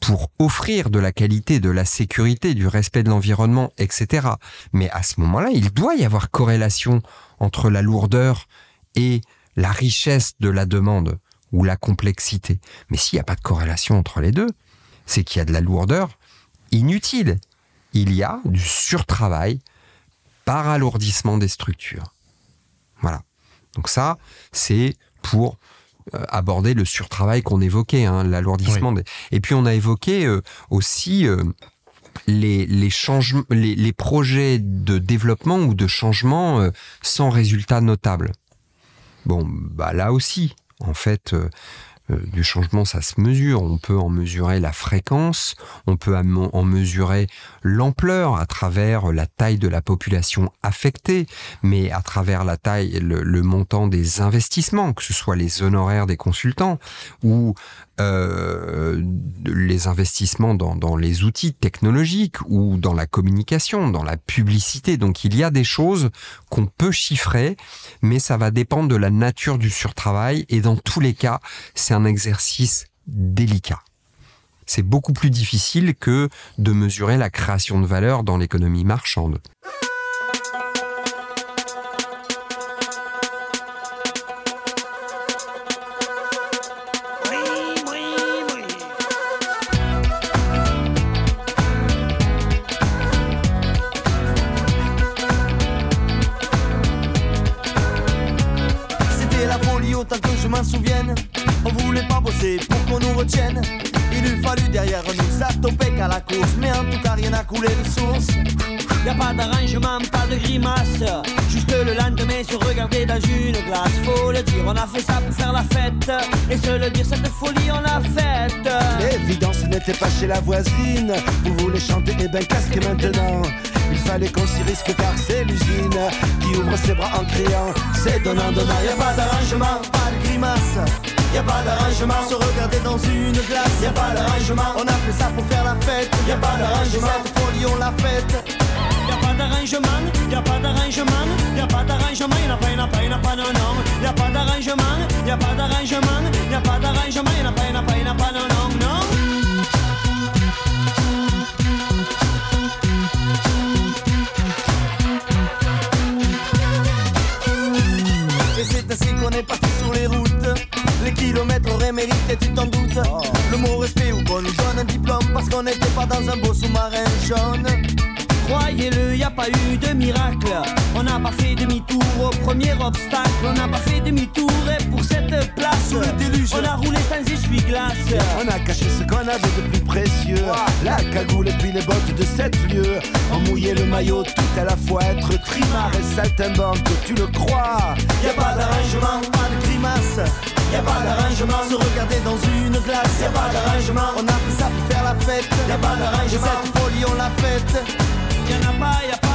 B: pour offrir de la qualité, de la sécurité, du respect de l'environnement, etc. Mais à ce moment-là, il doit y avoir corrélation entre la lourdeur et la richesse de la demande ou la complexité. Mais s'il n'y a pas de corrélation entre les deux, c'est qu'il y a de la lourdeur inutile. Il y a du surtravail par alourdissement des structures. Voilà. Donc ça, c'est pour aborder le surtravail qu'on évoquait, hein, l'alourdissement. Des... Et puis on a évoqué euh, aussi euh, les, projets de développement ou de changement sans résultat notable. Bon, bah là aussi, en fait, euh, du changement, ça se mesure. On peut en mesurer la fréquence, on peut en mesurer l'ampleur à travers la taille de la population affectée, mais à travers la taille, le, montant des investissements, que ce soit les honoraires des consultants ou euh, les investissements dans, dans, les outils technologiques ou dans la communication, dans la publicité. Donc il y a des choses qu'on peut chiffrer, mais ça va dépendre de la nature du surtravail et dans tous les cas, c'est un exercice délicat. C'est beaucoup plus difficile que de mesurer la création de valeur dans l'économie marchande.
C: Mais en tout cas rien n'a coulé de source. Y a pas d'arrangement, pas de grimace. Juste le lendemain se regarder dans une glace. Faut le dire, on a fait ça pour faire la fête. Et se le dire, cette folie on l'a faite. L'évidence n'était pas chez la voisine. Vous voulez chanter, et eh ben casque maintenant. Il fallait qu'on s'y risque car c'est l'usine qui ouvre ses bras en criant C'est donnant, donnant, y a pas d'arrangement, pas de grimace y a pas d'arrangement. Se regarder dans une glace, y a pas d'arrangement. On a fait ça pour faire la fête, y a pas d'arrangement. Cette folie l'a faite. Y a pas d'arrangement, y a pas d'arrangement, y a pas d'arrangement, y a pas, y a pas, a pas, non non. Y a pas d'arrangement, y a pas d'arrangement, y a pas d'arrangement, a pas, a pas, a pas, non non non. Et c'est ainsi qu'on est parti kilomètres auraient mérité, tu t'en doutes. Le mot respect ou qu'on nous donne un diplôme parce qu'on n'était pas dans un beau sous-marin jaune. Croyez-le, y a pas eu de miracle. On n'a pas fait demi-tour au premier obstacle. On n'a pas fait demi-tour et pour cette place, le déluge, on a roulé sans essuie-glace. On a caché ce qu'on avait de plus précieux. La cagoule et puis les bottes de sept lieux. On mouillait le maillot tout à la fois, être trimar et saltimbanque, tu le crois. Y a pas d'arrangement, pas de grimace. Y a pas d'arrangement, se regarder dans une glace. Y a pas d'arrangement, on a fait ça pour faire la fête. Y a pas d'arrangement, cette folie on l'a faite. Y'en a pas, y a pas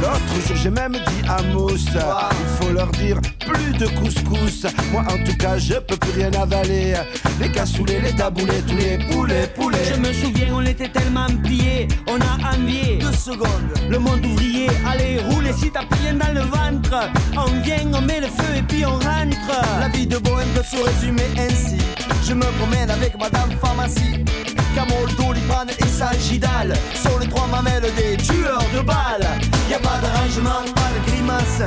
C: L'autre jour j'ai même dit à Mousse, il faut leur dire plus de couscous. Moi en tout cas je peux plus rien avaler. Les cassoulets, les taboulets, tous les poulets, poulets. Je me souviens, on était tellement pliés, on a envié deux secondes. Le monde ouvrier, allez rouler si t'as rien dans le ventre. On vient, on met le feu et puis on rentre. La vie de bohème peut se résumer ainsi. Je me promène avec madame pharmacie. Camol, Doliprane et Sagidal Sont les trois mamelles des tueurs de balles Y a pas d'arrangement, pas de grimace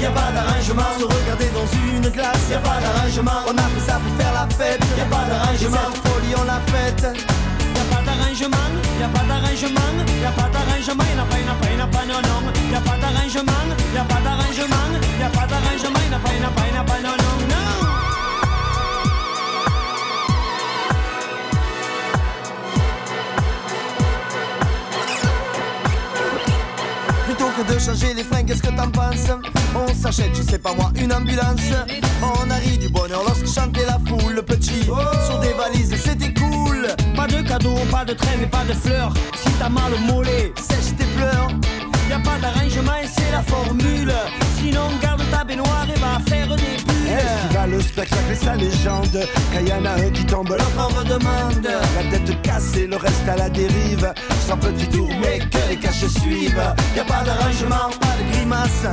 C: Y a pas d'arrangement, se regarder dans une glace Y a pas d'arrangement, on a fait ça pour faire la fête Y a pas d'arrangement, cette folie on l'a faite Y a pas d'arrangement, y a pas d'arrangement, y a pas d'arrangement, y a pas, y a pas, y a pas, non non. Y a pas d'arrangement, y a pas d'arrangement, y a pas d'arrangement, y a pas, y a pas, a pas, non non les fringues, qu'est-ce que t'en penses? On s'achète, je sais pas moi, une ambulance. On arrive du bonheur lorsque chantait la foule Le petit, sur des valises, c'était cool. Pas de cadeaux, pas de trêve et pas de fleurs. Si t'as mal au mollet, sèche tes pleurs. Y a pas d'arrangement et c'est la formule. Sinon garde ta baignoire et va faire des va le spectacle et sa légende Quand y en a un qui tombe, l'autre en redemande La tête cassée, le reste à la dérive Sans petit tour mais que les caches suivent Y a pas d'arrangement, pas de grimace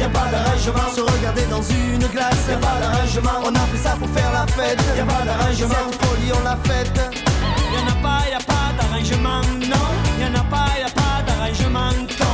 C: y a pas d'arrangement. Se regarder dans une glace, y a pas d'arrangement. On a fait ça pour faire la fête, y a pas d'arrangement. Cette folie, on l'a faite.
D: Y en a pas, y a pas d'arrangement, non. Y en a pas, y a pas d'arrangement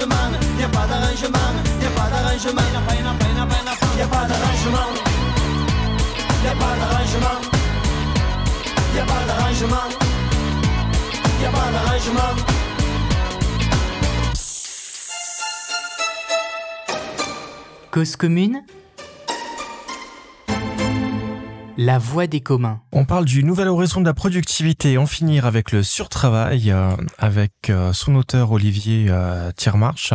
D: d'arrangement, y a pas d'arrangement,
C: y a pas d'arrangement. Y a pas, d'arrangement, pas d'arrangement,
D: pas
C: d'arrangement, y a pas d'arrangement.
E: Cause commune La voix des communs.
A: On parle du nouvel horizon de la productivité en finir avec le surtravail euh, avec euh, son auteur Olivier euh, Tiermarch.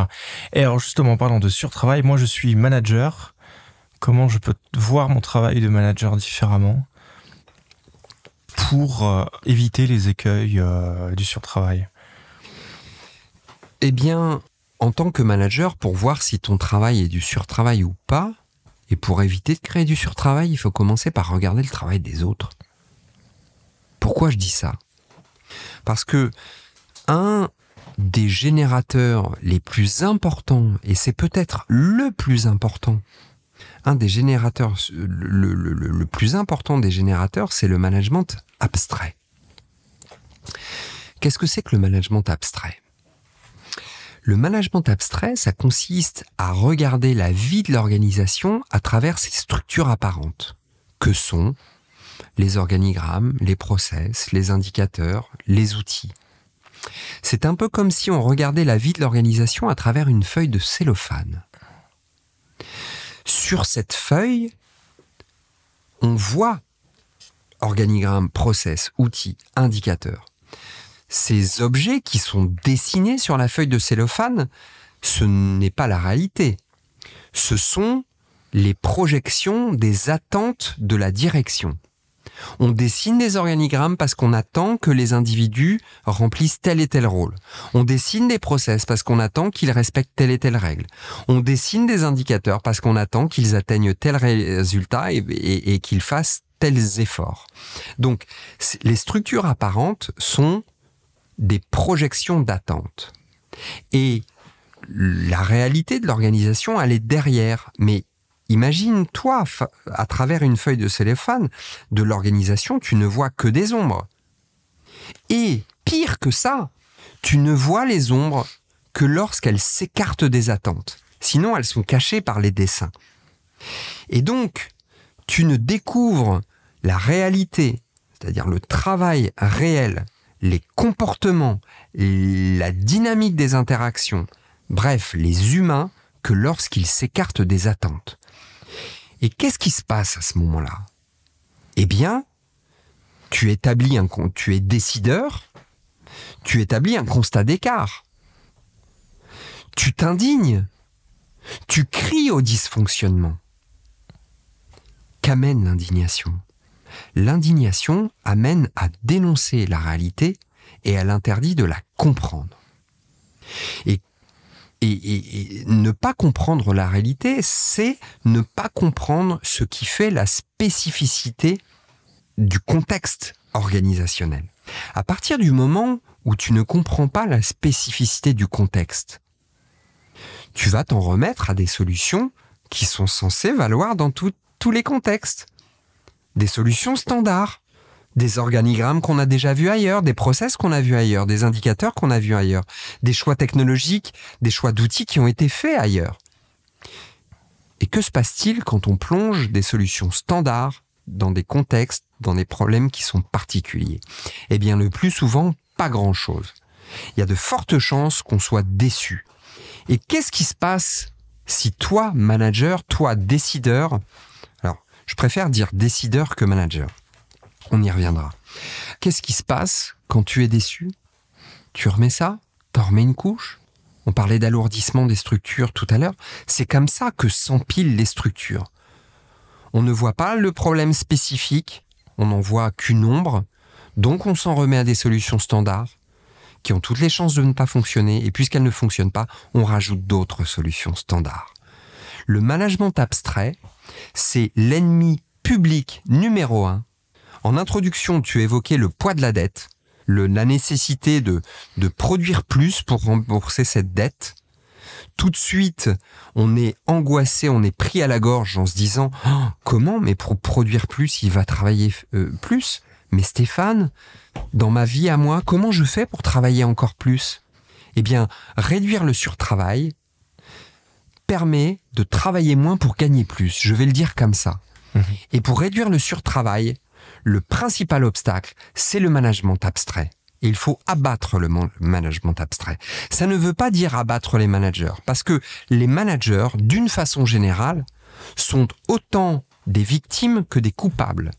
A: Et alors justement, en parlant de surtravail, moi je suis manager. Comment je peux voir mon travail de manager différemment pour euh, éviter les écueils euh, du surtravail?
B: Eh bien, en tant que manager, pour voir si ton travail est du surtravail ou pas, et pour éviter de créer du surtravail, il faut commencer par regarder le travail des autres. Pourquoi je dis ça? Parce que un des générateurs les plus importants, et c'est peut-être le plus important, un des générateurs, le, plus important des générateurs, c'est le management abstrait. Qu'est-ce que c'est que le management abstrait? Le management abstrait, ça consiste à regarder la vie de l'organisation à travers ses structures apparentes, que sont les organigrammes, les process, les indicateurs, les outils. C'est un peu comme si on regardait la vie de l'organisation à travers une feuille de cellophane. Sur cette feuille, on voit organigramme, process, outils, indicateurs ces objets qui sont dessinés sur la feuille de cellophane, ce n'est pas la réalité. Ce sont les projections des attentes de la direction. On dessine des organigrammes parce qu'on attend que les individus remplissent tel et tel rôle. On dessine des process parce qu'on attend qu'ils respectent telle et telle règle. On dessine des indicateurs parce qu'on attend qu'ils atteignent tel résultat et, et- qu'ils fassent tels efforts. Donc, les structures apparentes sont des projections d'attente. Et la réalité de l'organisation, elle est derrière. Mais imagine, toi, à travers une feuille de cellophane de l'organisation, tu ne vois que des ombres. Et pire que ça, tu ne vois les ombres que lorsqu'elles s'écartent des attentes. Sinon, elles sont cachées par les dessins. Et donc, tu ne découvres la réalité, c'est-à-dire le travail réel les comportements, la dynamique des interactions, bref, les humains, que lorsqu'ils s'écartent des attentes. Et qu'est-ce qui se passe à ce moment-là? Eh bien, tu établis un tu es décideur, tu établis un constat d'écart. Tu t'indignes, tu cries au dysfonctionnement. Qu'amène l'indignation? L'indignation amène à dénoncer la réalité et elle interdit de la comprendre. Et, et- et- ne pas comprendre la réalité, c'est ne pas comprendre ce qui fait la spécificité du contexte organisationnel. À partir du moment où tu ne comprends pas la spécificité du contexte, tu vas t'en remettre à des solutions qui sont censées valoir dans tous les contextes des solutions standards, des organigrammes qu'on a déjà vus ailleurs, des process qu'on a vus ailleurs, des indicateurs qu'on a vus ailleurs, des choix technologiques, des choix d'outils qui ont été faits ailleurs. Et que se passe-t-il quand on plonge des solutions standards dans des contextes, dans des problèmes qui sont particuliers? Eh bien, le plus souvent, pas grand-chose. Il y a de fortes chances qu'on soit déçu. Et qu'est-ce qui se passe si toi, manager, toi, décideur, je préfère dire décideur que manager, on y reviendra. Qu'est-ce qui se passe quand tu es déçu? Tu remets ça? T'en remets une couche? On parlait d'alourdissement des structures tout à l'heure. C'est comme ça que s'empilent les structures. On ne voit pas le problème spécifique, on n'en voit qu'une ombre, donc on s'en remet à des solutions standards qui ont toutes les chances de ne pas fonctionner, et puisqu'elles ne fonctionnent pas, on rajoute d'autres solutions standards. Le management abstrait, c'est l'ennemi public numéro un. En introduction, tu évoquais le poids de la dette, la nécessité de, de produire plus pour rembourser cette dette. Tout de suite, on est angoissé, on est pris à la gorge en se disant Oh, comment Mais pour produire plus, il va travailler euh, plus? Mais Stéphane, dans ma vie à moi, comment je fais pour travailler encore plus? Eh bien, réduire le surtravail permet de travailler moins pour gagner plus. Je vais le dire comme ça. Et pour réduire le surtravail, le principal obstacle, c'est le management abstrait. Et il faut abattre le man- management abstrait. Ça ne veut pas dire abattre les managers, parce que les managers, d'une façon générale, sont autant des victimes que des coupables.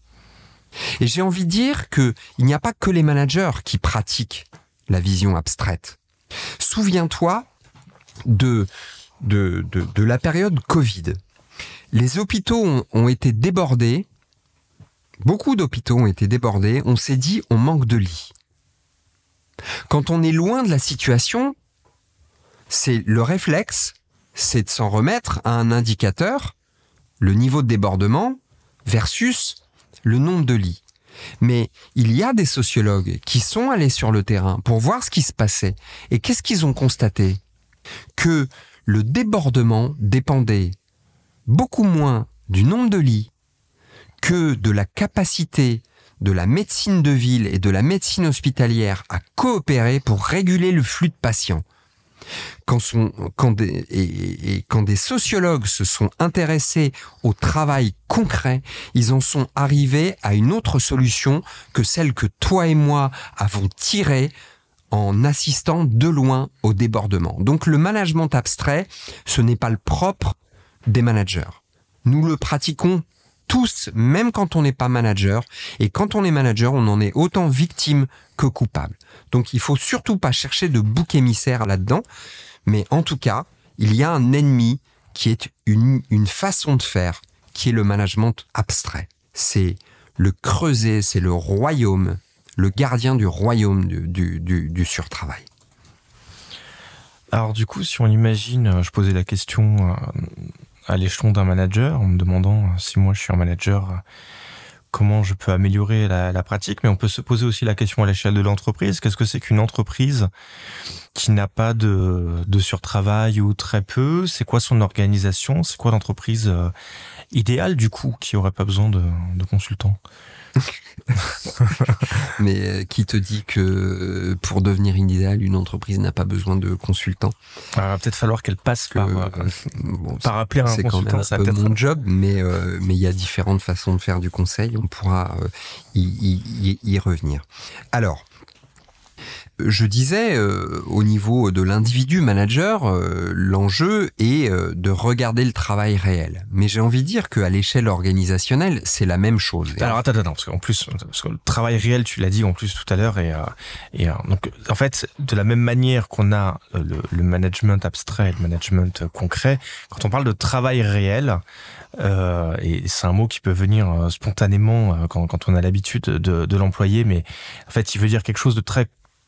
B: Et j'ai envie de dire que il n'y a pas que les managers qui pratiquent la vision abstraite. Souviens-toi de, de, de, de la période Covid. Les hôpitaux ont, été débordés. Beaucoup d'hôpitaux ont été débordés. On s'est dit, on manque de lits. Quand on est loin de la situation, c'est le réflexe, c'est de s'en remettre à un indicateur, le niveau de débordement versus le nombre de lits. Mais il y a des sociologues qui sont allés sur le terrain pour voir ce qui se passait. Et qu'est-ce qu'ils ont constaté? Que le débordement dépendait beaucoup moins du nombre de lits que de la capacité de la médecine de ville et de la médecine hospitalière à coopérer pour réguler le flux de patients. Quand, et quand des sociologues se sont intéressés au travail concret, ils en sont arrivés à une autre solution que celle que toi et moi avons tirée en assistant de loin au débordement. Donc le management abstrait, ce n'est pas le propre des managers. Nous le pratiquons tous, même quand on n'est pas manager. Et quand on est manager, on en est autant victime que coupable. Donc il faut surtout pas chercher de bouc émissaire là-dedans. Mais en tout cas, il y a un ennemi qui est une, une façon de faire, qui est le management abstrait. C'est le creuset, c'est le royaume, le gardien du royaume du, surtravail.
A: Alors du coup, si on imagine, euh, je posais la question euh, à l'échelon d'un manager, en me demandant euh, si moi je suis un manager, comment je peux améliorer la, pratique, mais on peut se poser aussi la question à l'échelle de l'entreprise. Qu'est-ce que c'est qu'une entreprise qui n'a pas de, surtravail ou très peu? C'est quoi son organisation? C'est quoi l'entreprise idéale du coup qui aurait pas besoin de consultants?
B: Mais euh, qui te dit que euh, pour devenir idéal, une entreprise n'a pas besoin de consultants
A: Il va peut-être falloir qu'elle passe
B: que,
A: par, euh,
B: bon,
A: par appeler un
B: c'est quand même
A: consultant.
B: un
A: Ça
B: peu mon job, mais euh, mais il y a différentes façons de faire du conseil. On pourra y, y- y- y revenir. Alors, je disais euh, au niveau de l'individu manager, euh, l'enjeu est euh, de regarder le travail réel. Mais j'ai envie de dire qu'à l'échelle organisationnelle, c'est la même chose.
A: Alors attends, attends, parce qu'en plus, parce que le travail réel, tu l'as dit en plus tout à l'heure, et, euh, et euh, donc en fait, de la même manière qu'on a euh, le, le management abstrait, et le management concret, quand on parle de travail réel, euh, et c'est un mot qui peut venir spontanément quand, quand on a l'habitude de, de l'employer, mais en fait, il veut dire quelque chose de très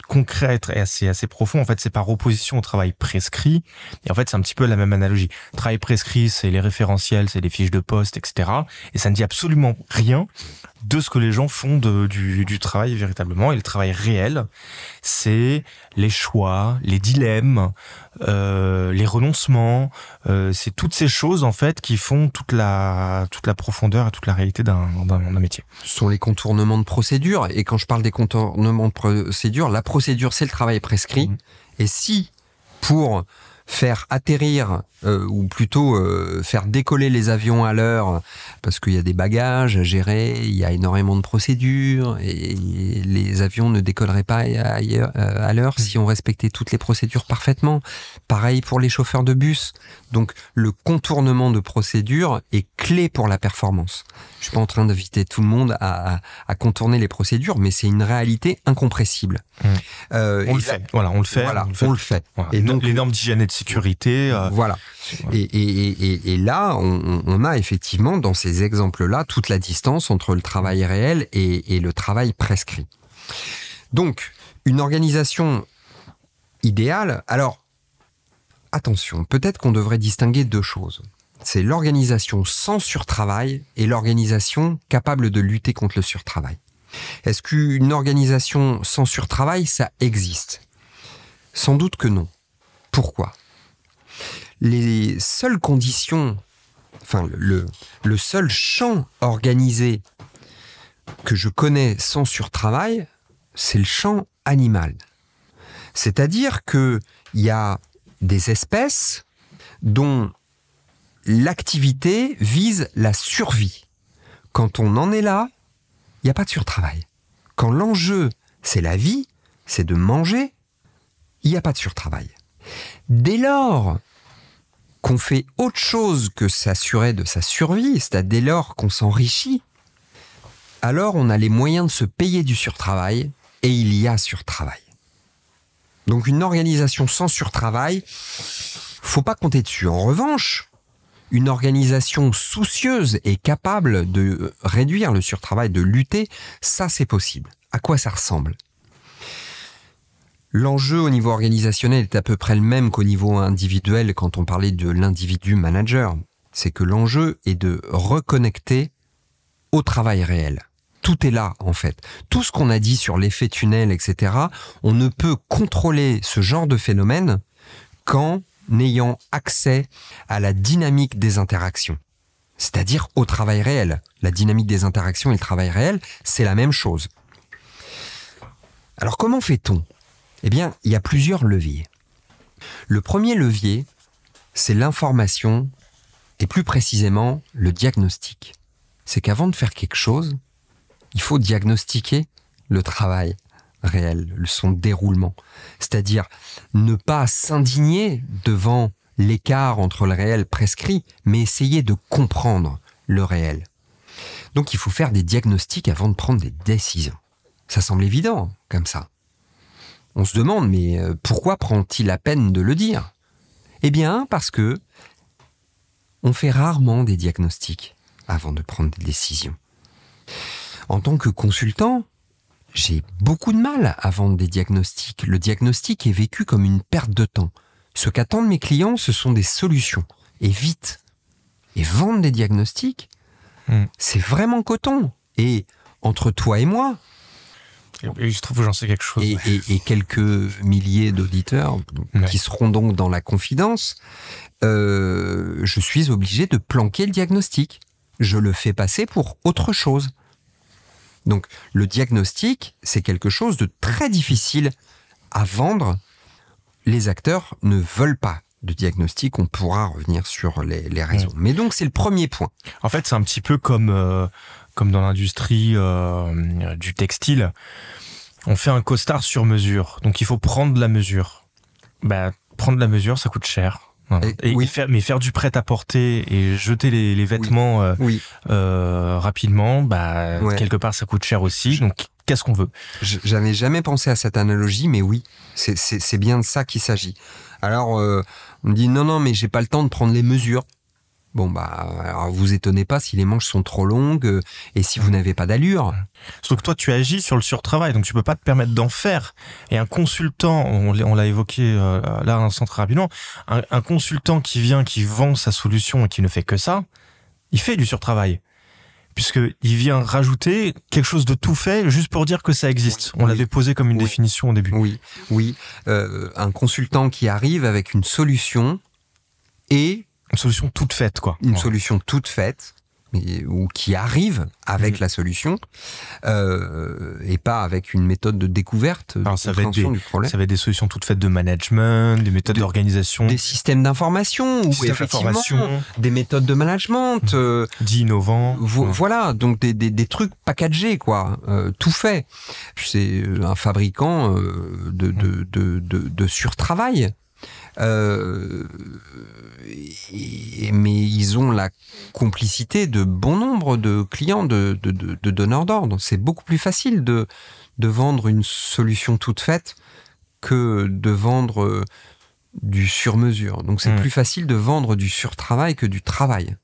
A: concret et assez assez profond. En fait c'est par opposition au travail prescrit. Et en fait c'est un petit peu la même analogie. Travail prescrit c'est les référentiels c'est les fiches de poste etc et ça ne dit absolument rien de ce que les gens font de, du, du travail véritablement. Et le travail réel, c'est les choix, les dilemmes, euh, les renoncements. Euh, c'est toutes ces choses en fait qui font toute la toute la profondeur et toute la réalité d'un métier.
B: ce sont les contournements de procédure. Et quand je parle des contournements de procédure, la procédure, c'est le travail prescrit.
A: Mhm.
B: Et si, pour faire atterrir, euh, ou plutôt euh, faire décoller les avions à l'heure, parce qu'il y a des bagages à gérer, il y a énormément de procédures, et les avions ne décolleraient pas ailleurs, euh, à l'heure si on respectait toutes les procédures parfaitement. Pareil pour les chauffeurs de bus. Donc le contournement de procédures est clé pour la performance. Je suis pas en train d'inviter tout le monde à, contourner les procédures, mais c'est une réalité incompressible. Euh,
A: On le fait. Voilà, on le fait.
B: Voilà,
A: on le fait.
B: on le fait.
A: Voilà.
B: Et donc
A: les normes d'hygiène et de sécurité. euh,
B: voilà. Et, et, et, et là, on, on a effectivement dans ces exemples-là toute la distance entre le travail réel et, le travail prescrit. Donc, une organisation idéal. Alors, attention, peut-être qu'on devrait distinguer deux choses. C'est l'organisation sans surtravail et l'organisation capable de lutter contre le surtravail. Est-ce qu'une organisation sans surtravail, ça existe? Sans doute que non. Pourquoi? Les seules conditions, enfin le, le seul champ organisé que je connais sans surtravail, c'est le champ animal. C'est-à-dire qu'il y a des espèces dont l'activité vise la survie. Quand on en est là, il n'y a pas de surtravail. Quand l'enjeu, c'est la vie, c'est de manger, il n'y a pas de surtravail. Dès lors qu'on fait autre chose que s'assurer de sa survie, c'est-à-dire dès lors qu'on s'enrichit, alors on a les moyens de se payer du surtravail et il y a surtravail. Donc une organisation sans surtravail, faut pas compter dessus. En revanche, une organisation soucieuse et capable de réduire le surtravail, de lutter, ça c'est possible. À quoi ça ressemble? L'enjeu au niveau organisationnel est à peu près le même qu'au niveau individuel quand on parlait de l'individu manager. C'est que l'enjeu est de reconnecter au travail réel. Tout est là, en fait. Tout ce qu'on a dit sur l'effet tunnel, etc., on ne peut contrôler ce genre de phénomène qu'en ayant accès à la dynamique des interactions. C'est-à-dire au travail réel. La dynamique des interactions et le travail réel, c'est la même chose. Alors comment fait-on? Eh bien, il y a plusieurs leviers. Le premier levier, c'est l'information et plus précisément le diagnostic. C'est qu'avant de faire quelque chose, il faut diagnostiquer le travail réel, son déroulement. C'est-à-dire ne pas s'indigner devant l'écart entre le réel prescrit, mais essayer de comprendre le réel. Donc il faut faire des diagnostics avant de prendre des décisions. Ça semble évident, comme ça. On se demande, mais euh, pourquoi prend-il la peine de le dire? Eh bien, parce que on fait rarement des diagnostics avant de prendre des décisions. En tant que consultant, j'ai beaucoup de mal à vendre des diagnostics. Le diagnostic est vécu comme une perte de temps. Ce qu'attendent mes clients, ce sont des solutions. Et vite. Et vendre des diagnostics,
A: Hmm.
B: c'est vraiment coton. Et entre toi et moi,
A: Et il se trouve que j'en sais quelque chose.
B: et, et- et quelques milliers d'auditeurs
A: Ouais.
B: qui seront donc dans la confidence, euh, je suis obligé de planquer le diagnostic. Je le fais passer pour autre chose. Donc le diagnostic, c'est quelque chose de très difficile à vendre. Les acteurs ne veulent pas de diagnostic. On pourra revenir sur les, les raisons. Mais donc c'est le premier point.
A: En fait, c'est un petit peu comme, euh, comme dans l'industrie euh, du textile. On fait un costard sur mesure. Donc, il faut prendre la mesure. Bah, prendre la mesure, ça coûte cher.
B: Et-
A: Et,
B: oui.
A: et faire, mais faire du prêt-à-porter et jeter les, les vêtements euh,
B: Oui,
A: euh, rapidement, bah,
B: Ouais.
A: quelque part, ça coûte cher aussi. Donc, qu'est-ce qu'on veut?
B: J'avais jamais pensé à cette analogie, mais oui, c'est- bien de ça qu'il s'agit. Alors, euh, on me dit non, non, mais j'ai pas le temps de prendre les mesures. Bon, bah, alors vous étonnez pas si les manches sont trop longues euh, et si vous n'avez pas d'allure.
A: Surtout que toi, tu agis sur le surtravail, donc tu peux pas te permettre d'en faire. Et un consultant, on l'a évoqué euh, là un instant très rapidement, un, un consultant qui vient, qui vend sa solution et qui ne fait que ça, il fait du surtravail. Puisque il vient rajouter quelque chose de tout fait juste pour dire que ça existe. On
B: Oui.
A: l'avait posé comme une
B: Oui.
A: définition au début.
B: Oui, oui. Euh, un consultant qui arrive avec une solution et
A: Une solution toute faite, quoi.
B: une
A: Ouais.
B: solution toute faite, ou qui arrive avec
A: Mhm.
B: la solution, euh, et pas avec une méthode de découverte, de
A: Alors, ça va être
B: compréhension du problème.
A: Ça va être des solutions toutes faites de management, des méthodes
B: De-
A: d'organisation,
B: Des systèmes d'information, ou effectivement, des méthodes de management, euh, vo-
A: Ouais.
B: voilà, donc des, des, des trucs packagés, quoi, euh, tout fait. C'est un fabricant de, de, de, de, de surtravail. Euh, et- mais ils ont la complicité de bon nombre de clients, de, de, de, de donneurs d'ordre. C'est beaucoup plus facile de, vendre une solution toute faite que de vendre euh, du sur-mesure. Donc c'est
A: Mm.
B: plus facile de vendre du surtravail que du travail.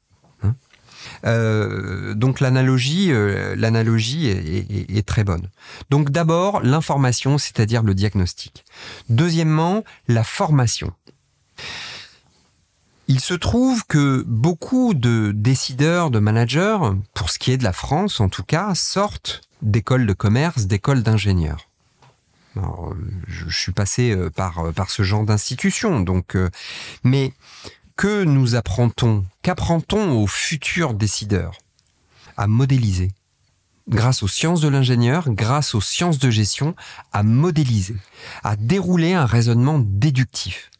B: hein. Euh, donc l'analogie, euh, l'analogie est, est- est très bonne. Donc d'abord l'information, c'est-à-dire le diagnostic. Deuxièmement, la formation. Il se trouve que beaucoup de décideurs, de managers, pour ce qui est de la France en tout cas, sortent d'écoles de commerce, d'écoles d'ingénieurs. Euh, je, suis passé euh, par, euh, par ce genre d'institution, donc, mais que nous apprend-on Qu'apprend-on aux futurs décideurs À modéliser. Grâce aux sciences de l'ingénieur, grâce aux sciences de gestion, à modéliser, à dérouler un raisonnement déductif?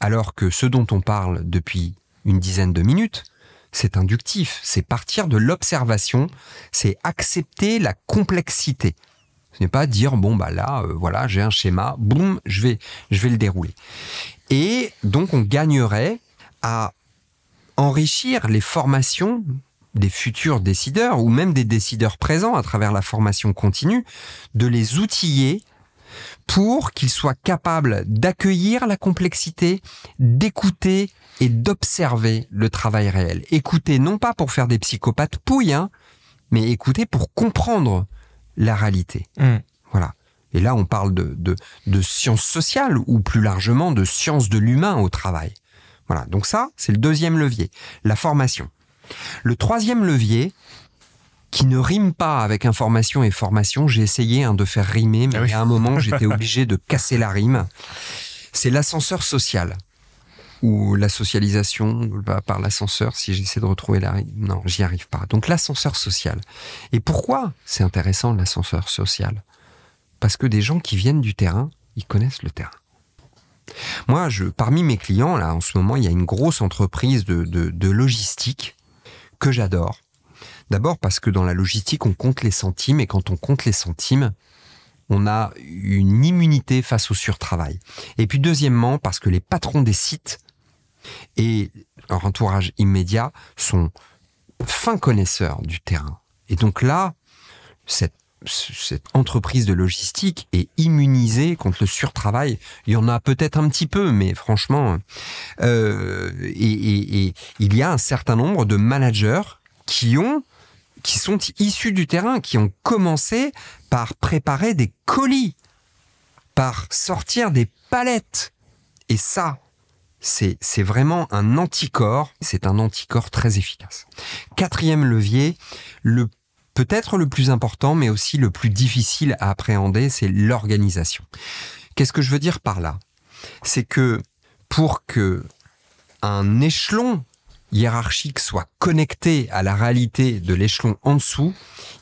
B: Alors que ce dont on parle depuis une dizaine de minutes, c'est inductif, c'est partir de l'observation, c'est accepter la complexité. Ce n'est pas dire bon bah là euh, voilà j'ai un schéma, boum je vais je vais le dérouler. Et donc on gagnerait à enrichir les formations des futurs décideurs ou même des décideurs présents à travers la formation continue, de les outiller pour qu'ils soient capables d'accueillir la complexité, d'écouter et d'observer le travail réel. Écouter non pas pour faire des psychopathes pouilles, hein, mais écouter pour comprendre la réalité.
A: Mm.
B: Voilà. Et là, on parle de, de, de sciences sociales ou plus largement de sciences de l'humain au travail. Voilà. Donc ça, c'est le deuxième levier, la formation. Le troisième levier, qui ne rime pas avec information et formation, j'ai essayé hein, de faire rimer, mais
A: Ah oui.
B: à un moment, j'étais obligé de casser la rime. C'est l'ascenseur social. Ou la socialisation bah, par l'ascenseur, si j'essaie de retrouver la rime. Non, j'y arrive pas. Donc l'ascenseur social. Et pourquoi c'est intéressant l'ascenseur social? Parce que des gens qui viennent du terrain, ils connaissent le terrain. Moi, je, parmi mes clients, là, en ce moment, il y a une grosse entreprise de, de, de logistique que j'adore. D'abord parce que dans la logistique, on compte les centimes et quand on compte les centimes, on a une immunité face au surtravail. Et puis deuxièmement, parce que les patrons des sites et leur entourage immédiat sont fins connaisseurs du terrain. Et donc là, cette, entreprise de logistique est immunisée contre le surtravail. Il y en a peut-être un petit peu, mais franchement, euh, et il y a un certain nombre de managers qui ont qui sont issus du terrain, qui ont commencé par préparer des colis, par sortir des palettes. Et ça, c'est vraiment un anticorps, c'est un anticorps très efficace. Quatrième levier, le peut-être le plus important, mais aussi le plus difficile à appréhender, c'est l'organisation. Qu'est-ce que je veux dire par là? C'est que pour que un échelon hiérarchique soit connecté à la réalité de l'échelon en dessous,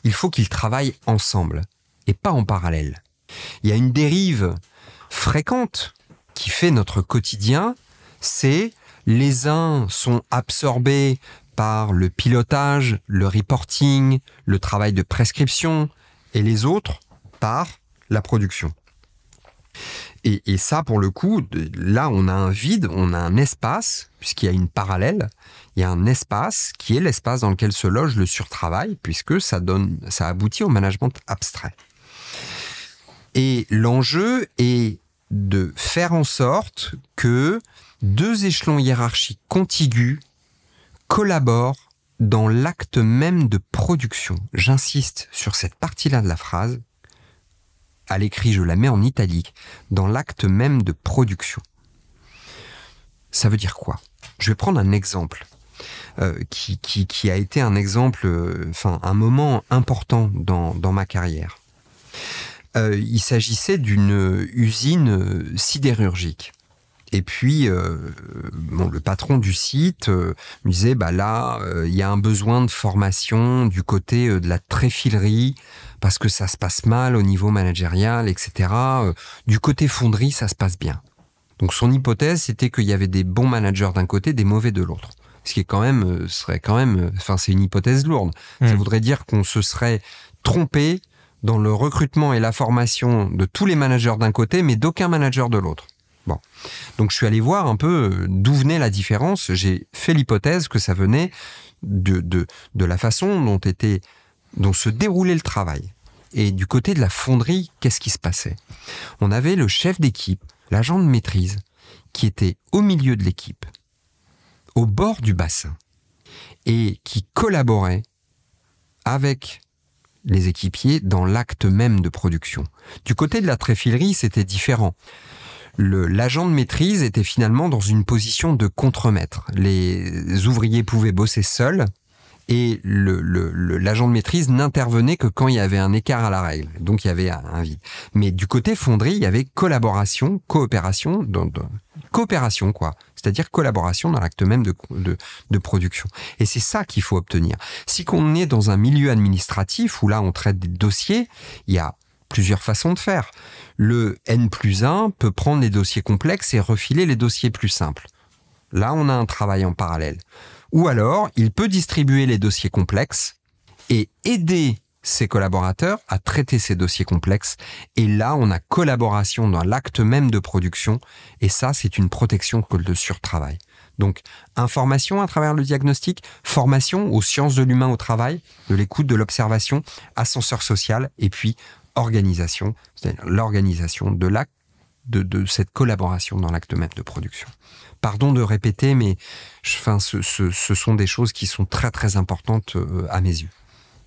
B: il faut qu'ils travaillent ensemble et pas en parallèle. Il y a une dérive fréquente qui fait notre quotidien, c'est les uns sont absorbés par le pilotage, le reporting, le travail de prescription, et les autres par la production. Et, ça, pour le coup, là, on a un vide, on a un espace, puisqu'il y a une parallèle, il y a un espace qui est l'espace dans lequel se loge le surtravail, puisque ça ça aboutit au management abstrait. Et l'enjeu est de faire en sorte que deux échelons hiérarchiques contigus collaborent dans l'acte même de production. J'insiste sur cette partie-là de la phrase. À l'écrit, je la mets en italique. Dans l'acte même de production. Ça veut dire quoi? Je vais prendre un exemple euh, qui, a été un exemple, euh, enfin un moment important dans, ma carrière. Euh, il s'agissait d'une usine sidérurgique. Et puis, le patron du site me disait, bah là, il y a un besoin de formation du côté de la tréfilerie parce que ça se passe mal au niveau managérial, etc. Euh, du côté fonderie, ça se passe bien. Donc son hypothèse, c'était qu'il y avait des bons managers d'un côté, des mauvais de l'autre. Ce qui est quand même, euh, serait quand même, euh, enfin c'est une hypothèse lourde. Ça
A: Mm.
B: voudrait dire qu'on se serait trompé dans le recrutement et la formation de tous les managers d'un côté, mais d'aucun manager de l'autre. Bon. Donc je suis allé voir un peu d'où venait la différence. J'ai fait l'hypothèse que ça venait de, de, de la façon dont était, dont se déroulait le travail. Et du côté de la fonderie, qu'est-ce qui se passait? On avait le chef d'équipe, l'agent de maîtrise, qui était au milieu de l'équipe, au bord du bassin. et qui collaborait avec les équipiers dans l'acte même de production. Du côté de la tréfilerie, c'était différent. L'agent de maîtrise était finalement dans une position de contremaître. Les ouvriers pouvaient bosser seuls et l'agent de maîtrise n'intervenait que quand il y avait un écart à la règle. Donc il y avait un, vide. Mais du côté fonderie, il y avait collaboration, coopération, coopération quoi. C'est-à-dire collaboration dans l'acte même de production. Et c'est ça qu'il faut obtenir. Si qu'on est dans un milieu administratif où là on traite des dossiers, il y a plusieurs façons de faire. Le N plus 1 peut prendre les dossiers complexes et refiler les dossiers plus simples. Là, on a un travail en parallèle. Ou alors, il peut distribuer les dossiers complexes et aider ses collaborateurs à traiter ces dossiers complexes. Et là, on a collaboration dans l'acte même de production. Et ça, c'est une protection que le surtravail. Donc, information à travers le diagnostic, formation aux sciences de l'humain au travail, de l'écoute, de l'observation, ascenseur social, et puis organisation, c'est-à-dire l'organisation de cette collaboration dans l'acte même de production. Pardon de répéter, mais enfin, ce, ce- ce sont des choses qui sont très très importantes euh, à mes yeux.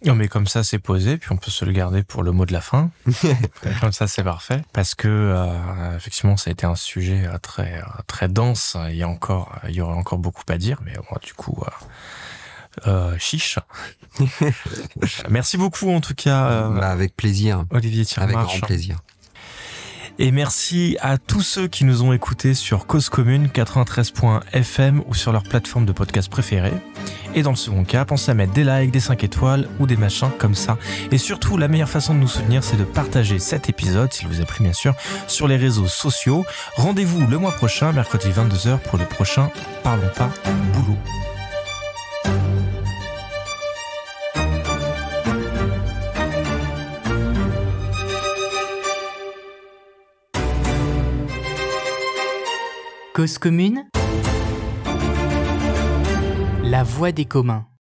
A: Non, mais comme ça, c'est posé, puis on peut se le garder pour le mot de la fin. comme ça, c'est parfait. Parce que, euh, effectivement, ça a été un sujet euh, très, euh, très dense. Il y, a encore, il y aurait encore beaucoup à dire, mais bon, du coup, chiche. Merci beaucoup, en tout cas,
B: Bah, avec plaisir,
A: Olivier
B: avec
A: Thiermarche.
B: grand plaisir.
A: Et merci à tous ceux qui nous ont écoutés sur Cause Commune 93.fm ou sur leur plateforme de podcast préférée. Et dans le second cas, pensez à mettre des likes, des 5 étoiles ou des machins comme ça. Et surtout, la meilleure façon de nous soutenir, c'est de partager cet épisode, s'il vous a plu bien sûr, sur les réseaux sociaux. Rendez-vous le mois prochain, mercredi 22h, pour le prochain Parlons pas boulot.
E: Cause commune La voix des communs.